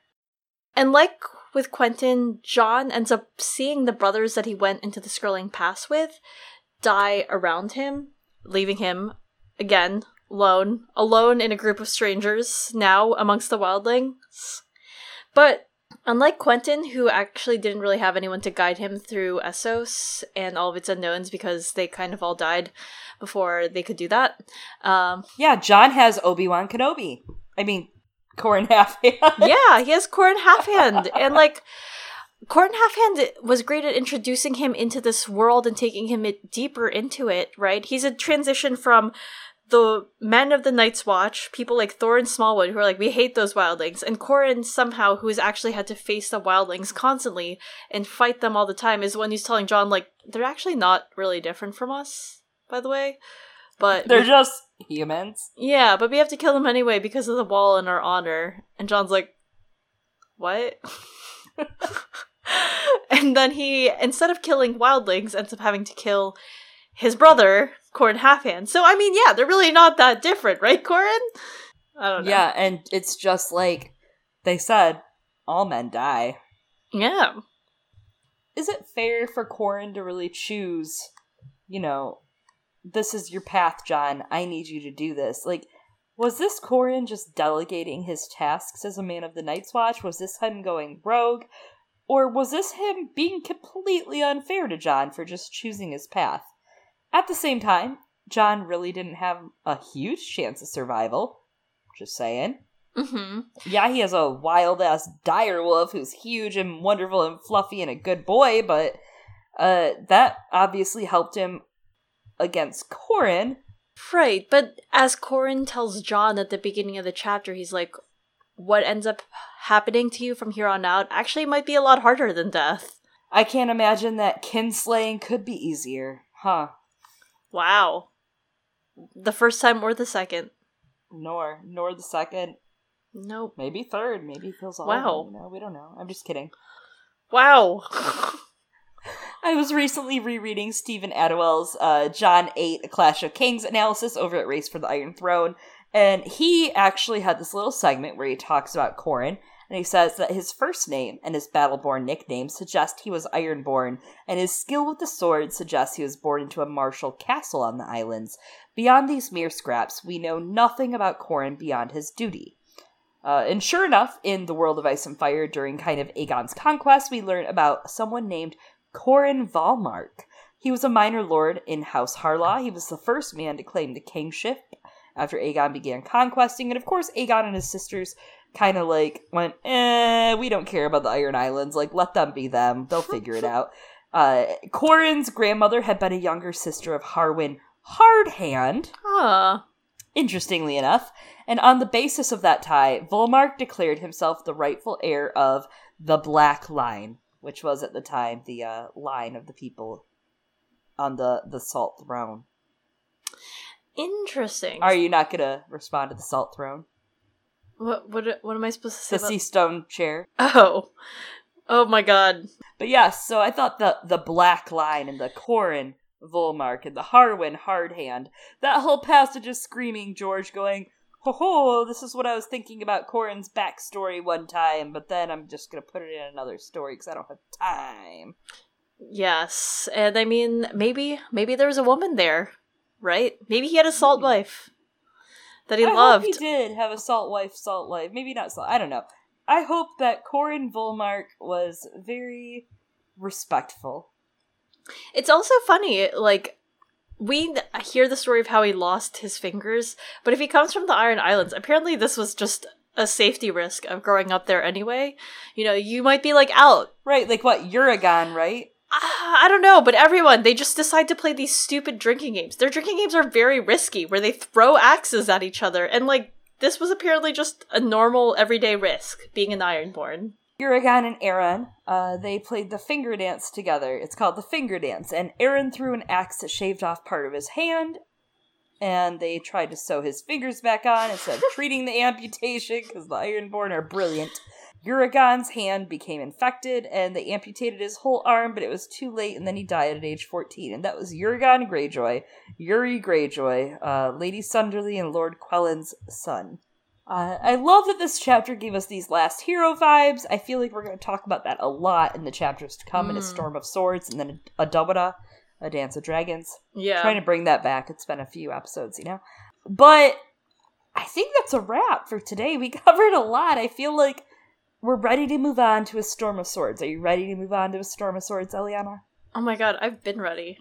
And like with Quentyn, Jon ends up seeing the brothers that he went into the Skirling Pass with die around him leaving him again alone, alone in a group of strangers now amongst the wildlings. But unlike Quentyn, who actually didn't really have anyone to guide him through Essos and all of its unknowns because they kind of all died before they could do that. Um,
yeah, Jon has Obi Wan Kenobi. I mean, Qhorin Halfhand.
yeah, he has Qhorin Halfhand, and like Qhorin Halfhand was great at introducing him into this world and taking him deeper into it, right? He's a transition from the men of the Night's Watch, people like Thorin Smallwood, who are like, we hate those wildlings, and Qhorin somehow, who has actually had to face the wildlings constantly and fight them all the time, is the one who's telling Jon, like, they're actually not really different from us, by the way. But
they're we- just humans.
Yeah, but we have to kill them anyway because of the wall and our honor. And Jon's like, what? and then he, instead of killing wildlings, ends up having to kill his brother, Qhorin Halfhand. So, I mean, yeah, they're really not that different, right, Qhorin? I don't know.
Yeah, and it's just like they said, all men die.
Yeah.
Is it fair for Qhorin to really choose, you know, this is your path, Jon. I need you to do this. Like, Was this Qhorin just delegating his tasks as a man of the Night's Watch? Was this him going rogue? Or was this him being completely unfair to Jon for just choosing his path? At the same time, Jon really didn't have a huge chance of survival. Just saying.
Mm-hmm.
Yeah, he has a wild ass dire wolf who's huge and wonderful and fluffy and a good boy, but uh, that obviously helped him against Qhorin.
Right, but as Qhorin tells Jon at the beginning of the chapter, he's like, what ends up happening to you from here on out actually might be a lot harder than death.
I can't imagine that kinslaying could be easier, huh?
Wow. The first time or the second?
Nor, nor the second.
Nope.
Maybe third. Maybe he feels all.
Wow.
Know, we don't know. I'm just kidding.
Wow.
I was recently rereading Steven Attewell's uh, Jon 8 A Clash of Kings analysis over at Race for the Iron Throne, and he actually had this little segment where he talks about Qhorin, and he says that his first name and his Battleborn nickname suggest he was Ironborn, and his skill with the sword suggests he was born into a martial castle on the islands. Beyond these mere scraps, we know nothing about Qhorin beyond his duty. Uh, and sure enough, in the world of Ice and Fire, during kind of Aegon's conquest, we learn about someone named Qhorin Volmark. He was a minor lord in House Harlaw. He was the first man to claim the kingship after Aegon began conquesting. And of course, Aegon and his sisters kind of like went, eh, we don't care about the Iron Islands. Like, let them be them. They'll figure it out. Uh, Qhorin's grandmother had been a younger sister of Harwin Hardhand,
Huh.
interestingly enough. And on the basis of that tie, Volmark declared himself the rightful heir of the Black Line, which was at the time the uh, line of the people on the, the Salt Throne.
Interesting.
Are you not going to respond to the Salt Throne?
What, what, what am I supposed to say?
The
about-
Sea Stone chair.
Oh. Oh my god.
But yes, so I thought the the Black Line and the Qhorin Volmark and the Harwin Hardhand, that whole passage of screaming George going, ho ho, this is what I was thinking about Qhorin's backstory one time, but then I'm just gonna put it in another story because I don't have time.
Yes. And I mean, maybe maybe there was a woman there, right? Maybe he had a salt wife that he
I
loved.
hope he did have a salt wife, salt life. Maybe not salt. I don't know. I hope that Qhorin Volmark was very respectful.
It's also funny, like we hear the story of how he lost his fingers, but if he comes from the Iron Islands, apparently this was just a safety risk of growing up there anyway. You know, you might be like out.
Right, like what, Urrigon, right?
Ah, I don't know, but everyone they just decide to play these stupid drinking games. Their drinking games are very risky, where they throw axes at each other, and like this was apparently just a normal everyday risk being an Ironborn.
Urrigon and Aeron, uh, they played the finger dance together. It's called the finger dance, and Aeron threw an axe that shaved off part of his hand, and they tried to sew his fingers back on instead of treating the amputation because the Ironborn are brilliant. Urrigon's hand became infected, and they amputated his whole arm, but it was too late, and then he died at age 14. And that was Urrigon Greyjoy, Yuri Greyjoy, uh, Lady Sunderly, and Lord Quellon's son. Uh, I love that this chapter gave us these last hero vibes. I feel like we're going to talk about that a lot in the chapters to come in A
Mm.
Storm of Swords and then a Dobada, A Dance of Dragons.
Yeah.
Trying to bring that back. It's been a few episodes, you know? But I think that's a wrap for today. We covered a lot. I feel like we're ready to move on to A Storm of Swords. Are you ready to move on to A Storm of Swords, Eliana?
Oh my god, I've been ready.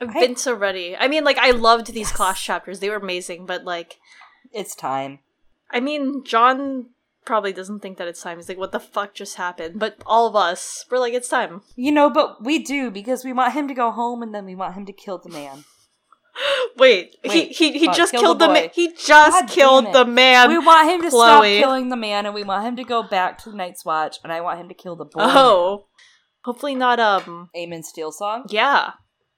I've
I-
been so ready. I mean, like, I loved these
Yes.
class chapters. They were amazing, but, like,
It's time.
I mean, John probably doesn't think that it's time. He's like, what the fuck just happened? But all of us, we're like, it's time.
You know, but we do because we want him to go home and then we want him to kill the man.
Wait,
Wait,
he he, he just
kill
killed
the
the, man. He just
God
killed the man.
we want him to stop killing the man and we want him to go back to the Night's Watch and I want him to kill the boy.
oh, hopefully not. Um,
Aemon Steel song.
yeah.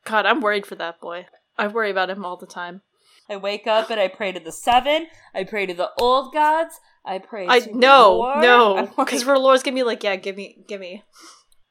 God, I'm worried for that boy. I worry about him all the time.
I wake up and I pray to the seven. I pray to the old gods. I pray
I
to
no
Lord.
no
I'm like,
because Lord's gonna be like, yeah, give me, give me.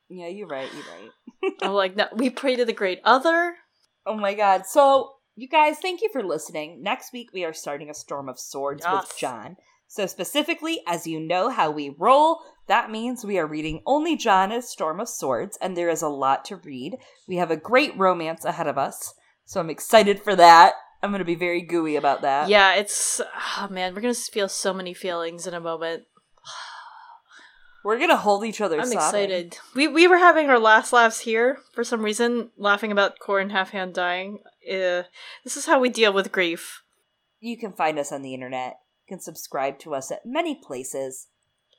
yeah, you're right. You're right.
I'm like, no, we pray to the Great Other.
Oh my god. So, you guys, thank you for listening. Next week, we are starting a Storm of Swords
Yes.
with Jon. So, specifically, as you know how we roll, that means we are reading only Jon as Storm of Swords, and there is a lot to read. We have a great romance ahead of us, so I'm excited for that. I'm gonna be very gooey about that.
Yeah, it's oh man, we're gonna feel so many feelings in a moment.
We're gonna hold each other.
I'm
sobbing.
excited. We we were having our last laughs here for some reason, laughing about Qhorin Halfhand dying. Uh, this is how we deal with grief.
You can find us on the internet. You can subscribe to us at many places.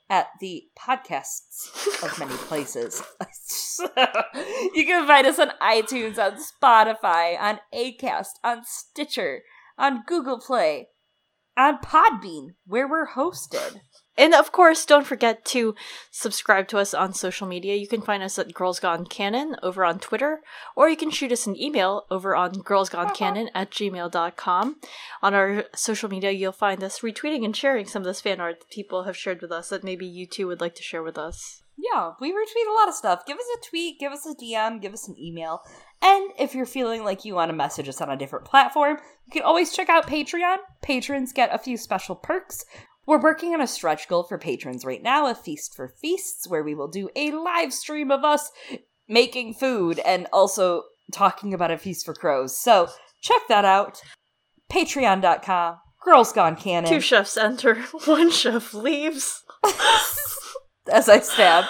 At the podcasts of many places. you can find us on iTunes, on Spotify, on Acast, on Stitcher, on Google Play, on Podbean, where we're hosted.
And of course, don't forget to subscribe to us on social media. You can find us at Girls Gone Canon over on Twitter, or you can shoot us an email over on girlsgonecanon at gmail.com. On our social media, you'll find us retweeting and sharing some of this fan art that people have shared with us that maybe you too would like to share with us.
Yeah, we retweet a lot of stuff. Give us a tweet, give us a DM, give us an email. And if you're feeling like you want to message us on a different platform, you can always check out Patreon. Patrons get a few special perks. We're working on a stretch goal for patrons right now, a Feast for Feasts, where we will do a live stream of us making food and also talking about a Feast for Crows. So check that out. Patreon.com. Girls Gone Canon.
Two chefs enter, one chef leaves.
As I stab.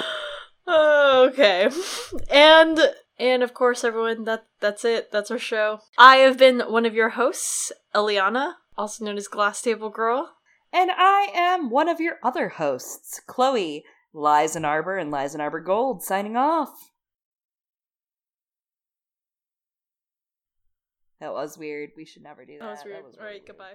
Oh, okay. And and of course everyone that that's it. That's our show. I have been one of your hosts, Eliana, also known as Glass Table Girl.
And I am one of your other hosts, Chloe, Liza Arbor and Liza Arbor Gold, signing off. That was weird. We should never do that.
That was weird.
really
All right,
weird.
goodbye.